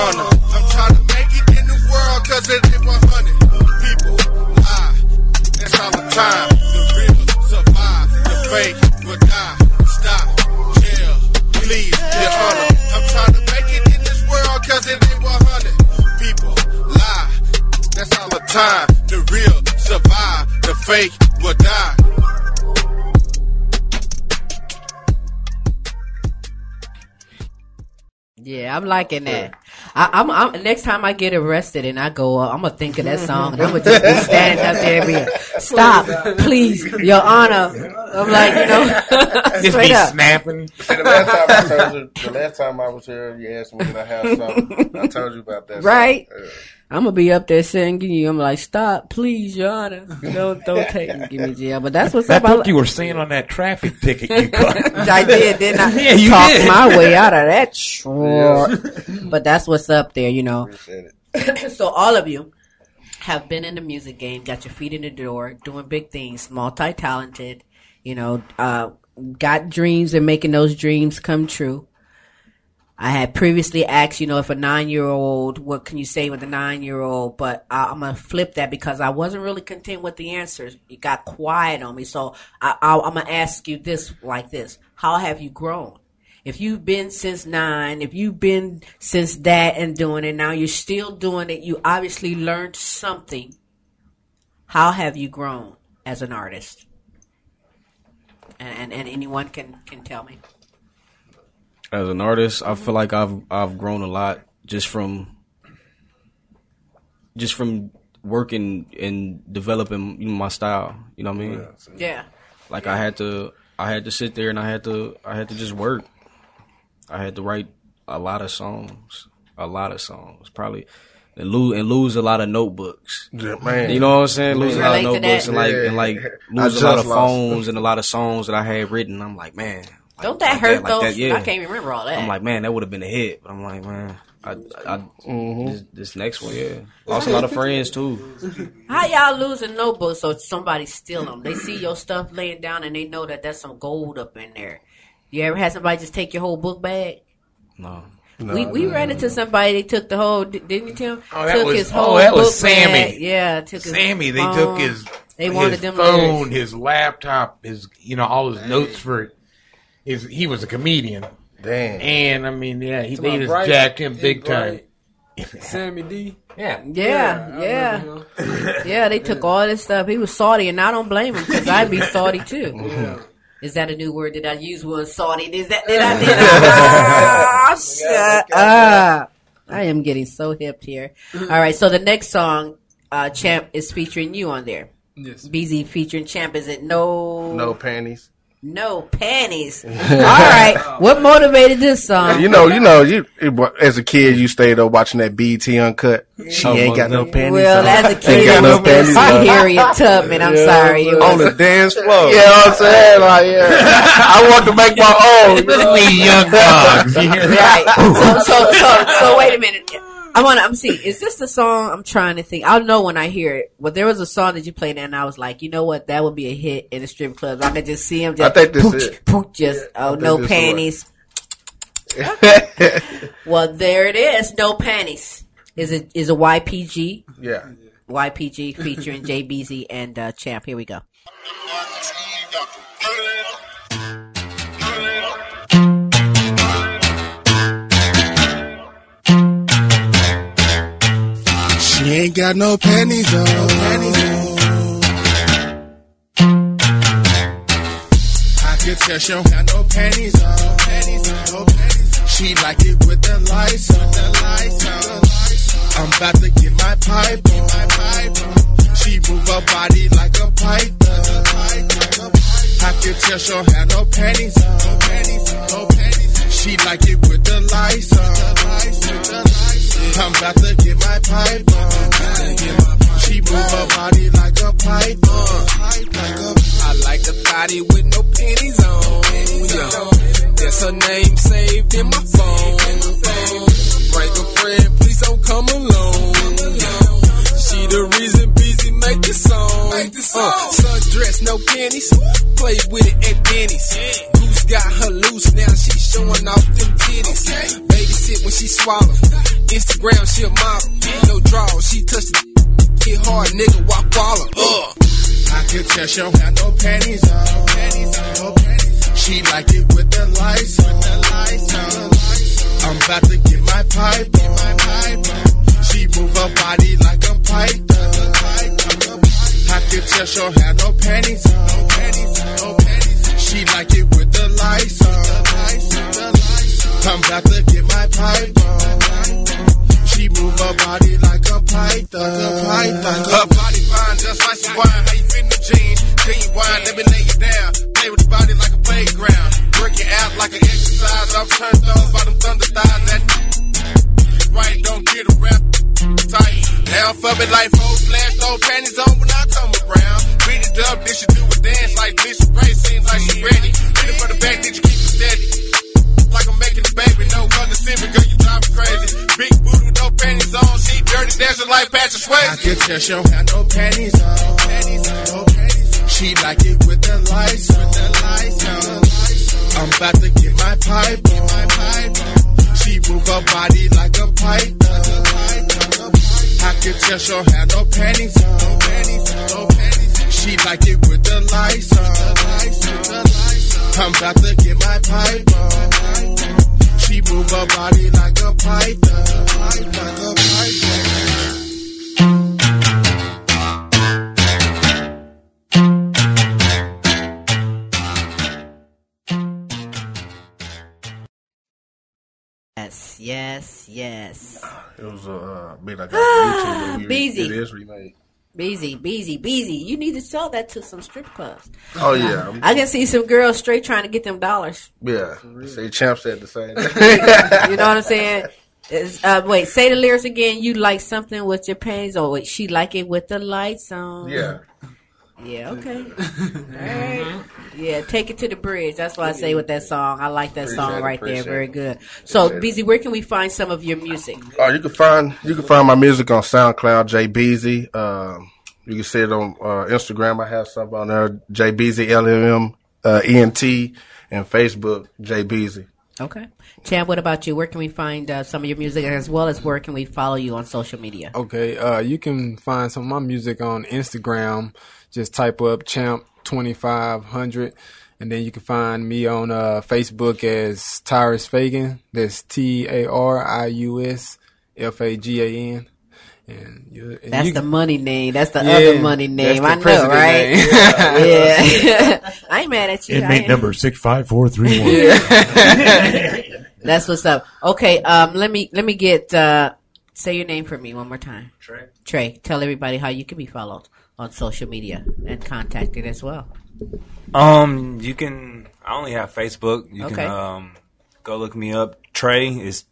honor. I'm trying to make it in the world cause it ain't 100. People lie, that's all the time. The real survive, the fake will die. Stop, chill, please, your honor. I'm trying to make it in this world cause it ain't 100. People lie, that's all the time. The real survive, the fake will die. Yeah, I'm liking that. I, I'm, I'm next time I get arrested and I go, uh, I'm gonna think of that song and I'm gonna just be standing up there, and be stop, please, Your Honor. I'm like, you know, Just be up. snapping. See, the last time I told you, the last time I was here, you asked me did I have something. I told you about that. Right? song. Yeah. I'm gonna be up there singing you. I'm like, stop, please, Your Honor. Don't don't take me, give me jail. But that's what's That's up. I what you were saying on that traffic ticket you got. I did, didn't I? Yeah, you Talk did. my way out of that. Sure. But that's what's up there, you know. so all of you have been in the music game, got your feet in the door, doing big things, multi-talented, you know, uh, got dreams and making those dreams come true. I had previously asked, you know, if a nine-year-old, what can you say with a nine-year-old? But I, I'm gonna flip that because I wasn't really content with the answers. It got quiet on me, so I, I, I'm gonna ask you this like this: How have you grown? If you've been since nine, if you've been since that and doing it, now you're still doing it. You obviously learned something. How have you grown as an artist? And and, and anyone can can tell me. As an artist, I feel like I've I've grown a lot just from just from working and developing you know, my style. You know what I mean? Yeah. Like I had to I had to sit there and I had to I had to just work. I had to write a lot of songs, a lot of songs, probably. And lose and lose a lot of notebooks. Yeah, man. You know what I'm saying? Lose a lot of notebooks and like Yeah. and like lose a lot of lost. phones and a lot of songs that I had written. I'm like, man, Don't that like hurt like though? that, yeah. I can't even remember all that. I'm like, man, that would have been a hit. But I'm like, man, I, I, mm-hmm. this, this next one, yeah, lost a lot of friends too. How y'all losing notebooks so somebody steal them? They see your stuff laying down and they know that that's some gold up in there. You ever had somebody just take your whole book bag? No. we we ran into somebody. They took the whole. Didn't you, Tim? Oh, that took was- his oh, that was Sammy. bag. Yeah, took his Sammy, they took his They wanted his them phone, lyrics. his laptop, his you know all his notes for his. He was a comedian. Damn. And I mean, yeah, he To they my just Bryce, jacked him hey, big time. Sammy D. Yeah. Yeah, I yeah, yeah. They took all this stuff. He was salty, and I don't blame him because I'd be salty too. Yeah. Is that a new word? Did I use one? Salty? Is that? Did I? Did I? Ah, shut up! I am getting so hip here. All right, so the next song, uh, Champ is featuring you on there. Yes. Beezy featuring Champ. Is it no? No panties. No panties. All right. What motivated this song? You know, you know, you as a kid, you stayed up watching that BT uncut. She Oh, ain't got no mother. panties. Well, on. as a Ain't kid, got I no remember panties. seeing on. Harriet Tubman. I'm Yeah, sorry. It on the dance floor. You know what I'm saying? Like, yeah, I want to make my own. Especially young dogs. You hear that? right. So, so, so, so, wait a minute. I want to. I'm see. Is this the song? I'm trying to think. I'll know when I hear it. But there was a song that you played, and I was like, you know what? That would be a hit in the strip clubs. I could just see him. Just I think this pooch, is- pooch, just oh no panties. well, there it is. No panties. Is it is a YPG? Yeah. YPG featuring Jay Beezy and uh, Champ. Here we go. She ain't got no panties on. Panties on. I could tell she don't have no panties on. Panties on. No panties on. She like it with the lights on. The lights on. I'm about to get my pipe on. My pipe on. She move her body like a pipe. I could tell she don't have no panties on. No panties on. No panties on. She like it with the lights on. The lights on. The lights on. I'm about to get my pipe on. She move her body like a pipe on. I like a body with no panties on. Yeah. That's her name saved in my phone. Break a friend, please don't come alone. She the reason busy make the song. Uh, sundress, no panties. Play with it at Denny's. Goose got her loose now, she showing off them titties. When she swallow. Instagram, she a model. No draw, she touch the hit hard, nigga, walk waller. Uh. I could tell she don't have no panties on. No panties on. No panties on. She like it with the lights on. The lights on. I'm about to get my pipe on. My pipe on. She move her body like a pipe. I could tell she don't have no panties on. No panties on. No panties on. She like it with the lights on. Lights. The lights on. I'm about to get my pipe on. She move her body like a python. Like a python. Her body fine, just like some wine. How you fit in the jeans? Genuine, let me lay you down. Play with the body like a playground. Work it out like an exercise. I'm turned on by them thunder thighs. That right, don't get a rap tight. Down for me like four flash, no panties on when I come around. Beat it up, then she do a dance like Lisa Ray. Seems like she ready. Hit it for the back, did you keep it steady? Baby, no condescending, girl, you drive me crazy. Big booty with no panties on, she dirty dancing like Patrick Swayze. I can tell she don't have no panties on. She like it with the lights on. I'm about to get my pipe on. She move her body like a pipe. I can tell she don't have no panties on. She like it with the lights on. I'm about to get my pipe on. She move her body like a python. Like a python. Yes, yes, yes. It was a uh, bit I got on YouTube. when we- Beezy. It is remade. Beezy, Beezy, Beezy. You need to sell that to some strip clubs. Oh, yeah. I can see some girls straight trying to get them dollars. Yeah. See, Champ said the same. you know what I'm saying? It's, uh, wait, say the lyrics again. You like something with your panties, or wait, she like it with the lights on. Yeah. Yeah. Okay. All right. Yeah. Take it to the bridge. That's what I say with that song. I like that Appreciate song it, right there. Very good. So, Appreciate Beezy, where can we find some of your music? Oh, you can find you can find my music on SoundCloud, Jay Beezy. Um, you can see it on uh, Instagram. I have something on there, Jay Beezy LLM uh, ENT, and Facebook, Jay Beezy. Okay. Chad, what about you? Where can we find uh, some of your music, as well as where can we follow you on social media? Okay, uh, you can find some of my music on Instagram. Just type up champ twenty five hundred, and then you can find me on uh, Facebook as Tarius Fagan. That's T A R I U S F A G A N. And you, and That's you- the money name. That's the Yeah, other money name. I know, right? name. yeah. I ain't mad at you. Inmate number six five four three one. That's what's up. Okay, um, let me let me get uh, say your name for me one more time. Trey. Trey, tell everybody how you can be followed on social media and contacted as well. Um, you can. I only have Facebook. You Okay. can um go look me up. Trey is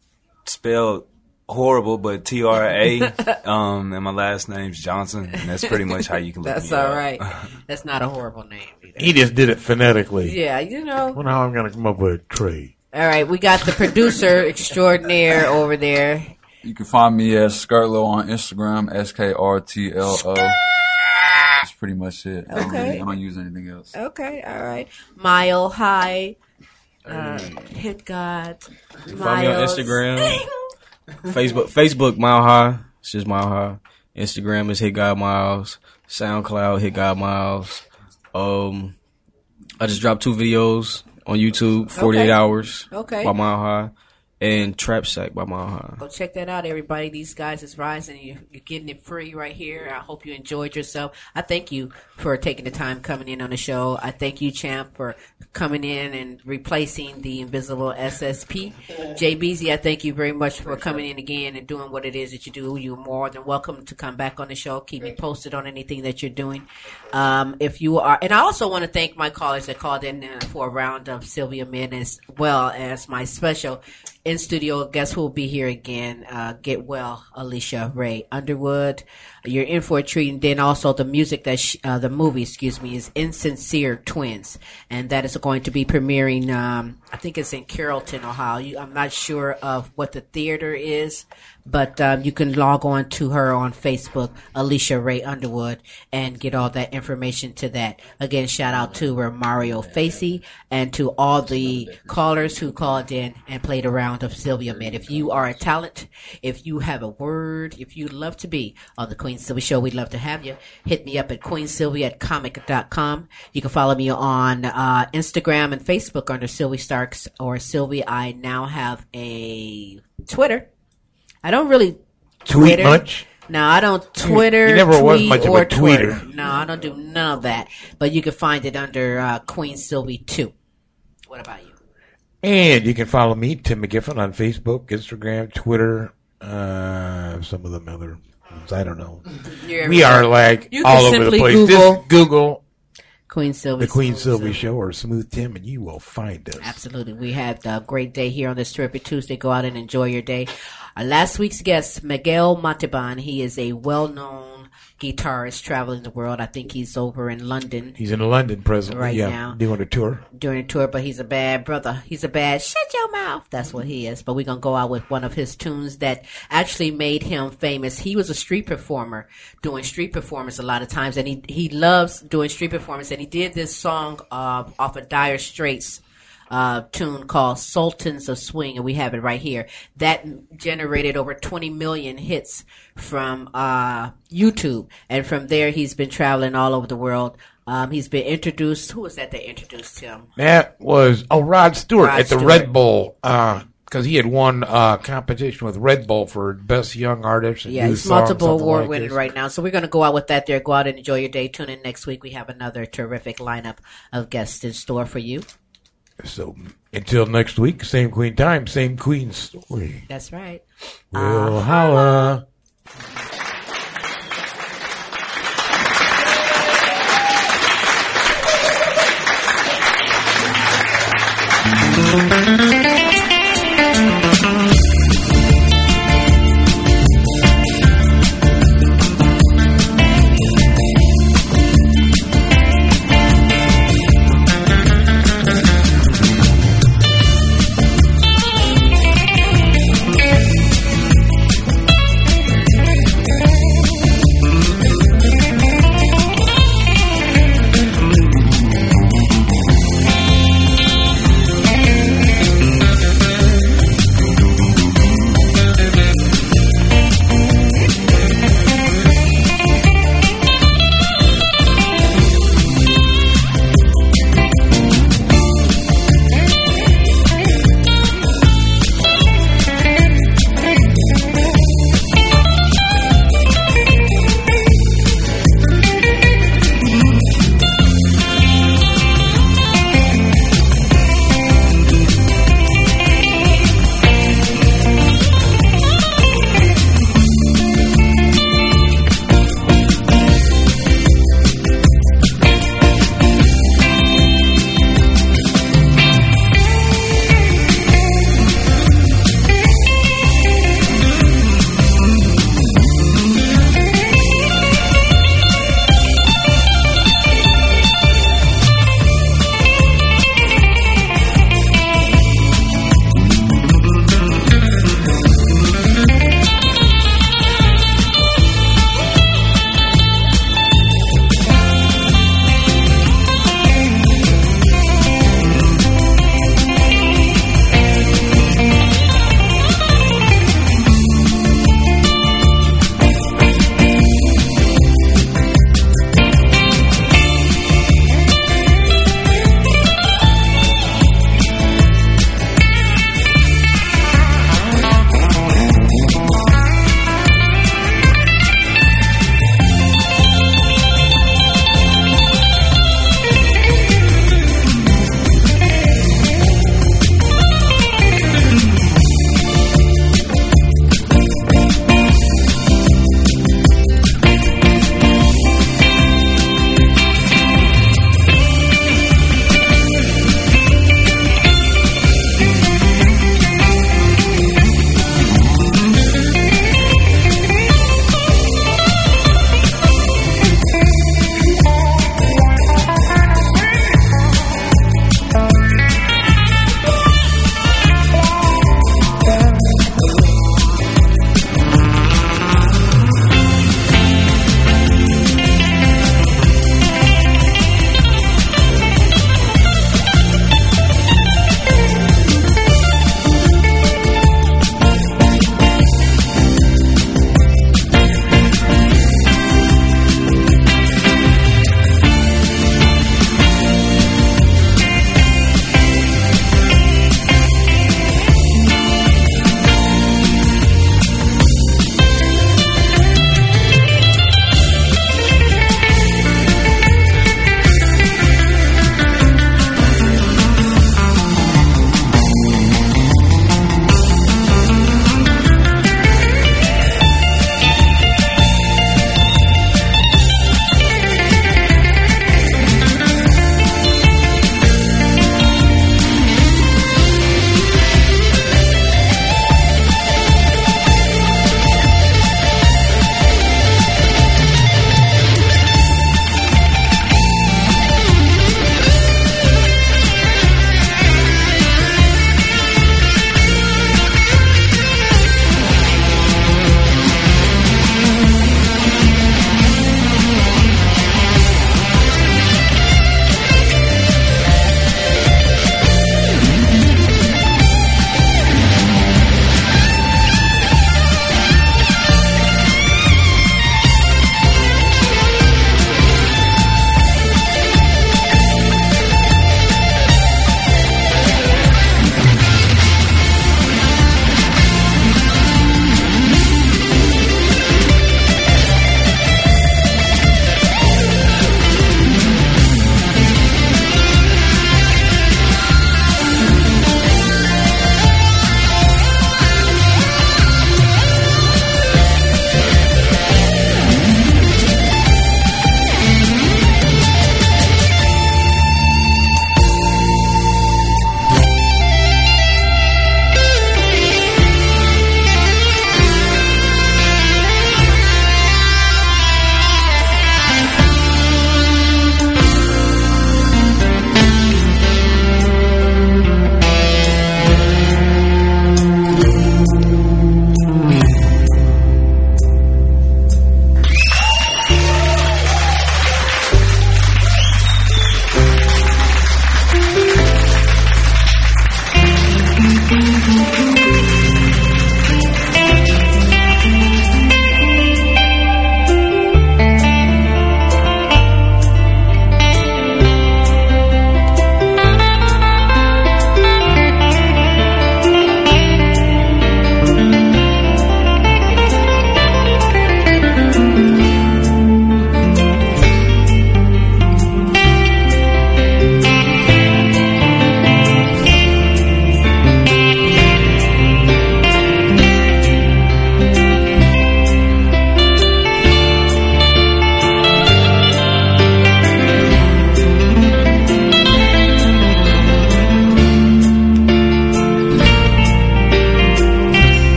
spelled horrible, but T R A. Um, and my last name's Johnson, and that's pretty much how you can look That's me all up. right. That's not a horrible name. He just did it phonetically. Yeah, you know. Well, now I'm going to come up with a trade. All right, we got the producer extraordinaire over there. You can find me as Skrtlo on Instagram, S K R T L O. That's pretty much it. I, don't Okay. really, I don't use anything else. Okay, all right. Mile High, uh, Hit God. You Find me on Miles. Instagram, Facebook, Facebook Mile High. It's just Mile High. Instagram is Hit God Miles. SoundCloud Hit God Miles. Um, I just dropped two videos on YouTube. Forty eight Okay. hours. Okay. By Mile High, and Trap Sack by Mile High. Go check that out, everybody. These guys is rising. You, you're getting it free right here. I hope you enjoyed yourself. I thank you for taking the time coming in on the show. I thank you, Champ, for coming in and replacing the invisible SSP. Jay Beezy, I thank you very much for coming in again and doing what it is that you do. You're more than welcome to come back on the show. Keep me posted on anything that you're doing. Um, if you are, and I also want to thank my callers that called in uh, for a round of Sylvia Min as well as my special in studio guest who will be here again. Uh, get well, Alicia Rae Underwood. You're in for a treat, and then also the music that sh uh, the movie, excuse me, is Insincere Twins, and that is going to be premiering. Um, I think it's in Carrollton, Ohio. I'm not sure of what the theater is, but um, you can log on to her on Facebook, Alicia Rae Underwood, and get all that information to that. Again, shout out to her, Mario Facey and to all the callers who called in and played a round of Sylvia Med. If you are a talent, if you have a word, if you'd love to be on the Queen Sylvie Show, we'd love to have you. Hit me up at queensylvia at comic.com. You can follow me on uh, Instagram and Facebook under Sylvie Starks or Sylvie. I now have a Twitter. I don't really Tweet Twitter. much? No, I don't Twitter. You never was tweet, much of a or Twitter. No, I don't do none of that. But you can find it under uh, Queen Sylvie two. What about you? And you can follow me, Tim McGiffin, on Facebook, Instagram, Twitter, uh, some of them other I don't know. We are like You can all over the simply place. Google Just Google Queen Sylvie. the Queen Smooth Sylvie Show or Smooth Tim, and you will find us. Absolutely. We had a great day here on this terrific Tuesday. Go out and enjoy your day. Our last week's guest, Miguel Montalban. He is a well-known guitarist traveling the world. I think he's over in London He's in London presently, Right yeah, now. doing a tour. Doing a tour, but he's a bad brother. He's a bad shut your mouth. That's what he is. But we're gonna go out with one of his tunes that actually made him famous. He was a street performer, doing street performance a lot of times, and he he loves doing street performance. And he did this song uh, off of Dire Straits uh, tune called Sultans of Swing, and we have it right here. That generated over 20 million hits from uh, YouTube, and from there he's been traveling all over the world. Um, he's been introduced. Who was that that introduced him? That was oh Rod Stewart Rod at the Stewart. Red Bull because he had won uh, competition with Red Bull for best young artist. And Yeah, he's multiple award like winning right now. So we're going to go out with that there. Go out and enjoy your day. Tune in next week. We have another terrific lineup of guests in store for you. So until next week, same queen time, same queen story. That's right. Well, uh, holla. holla.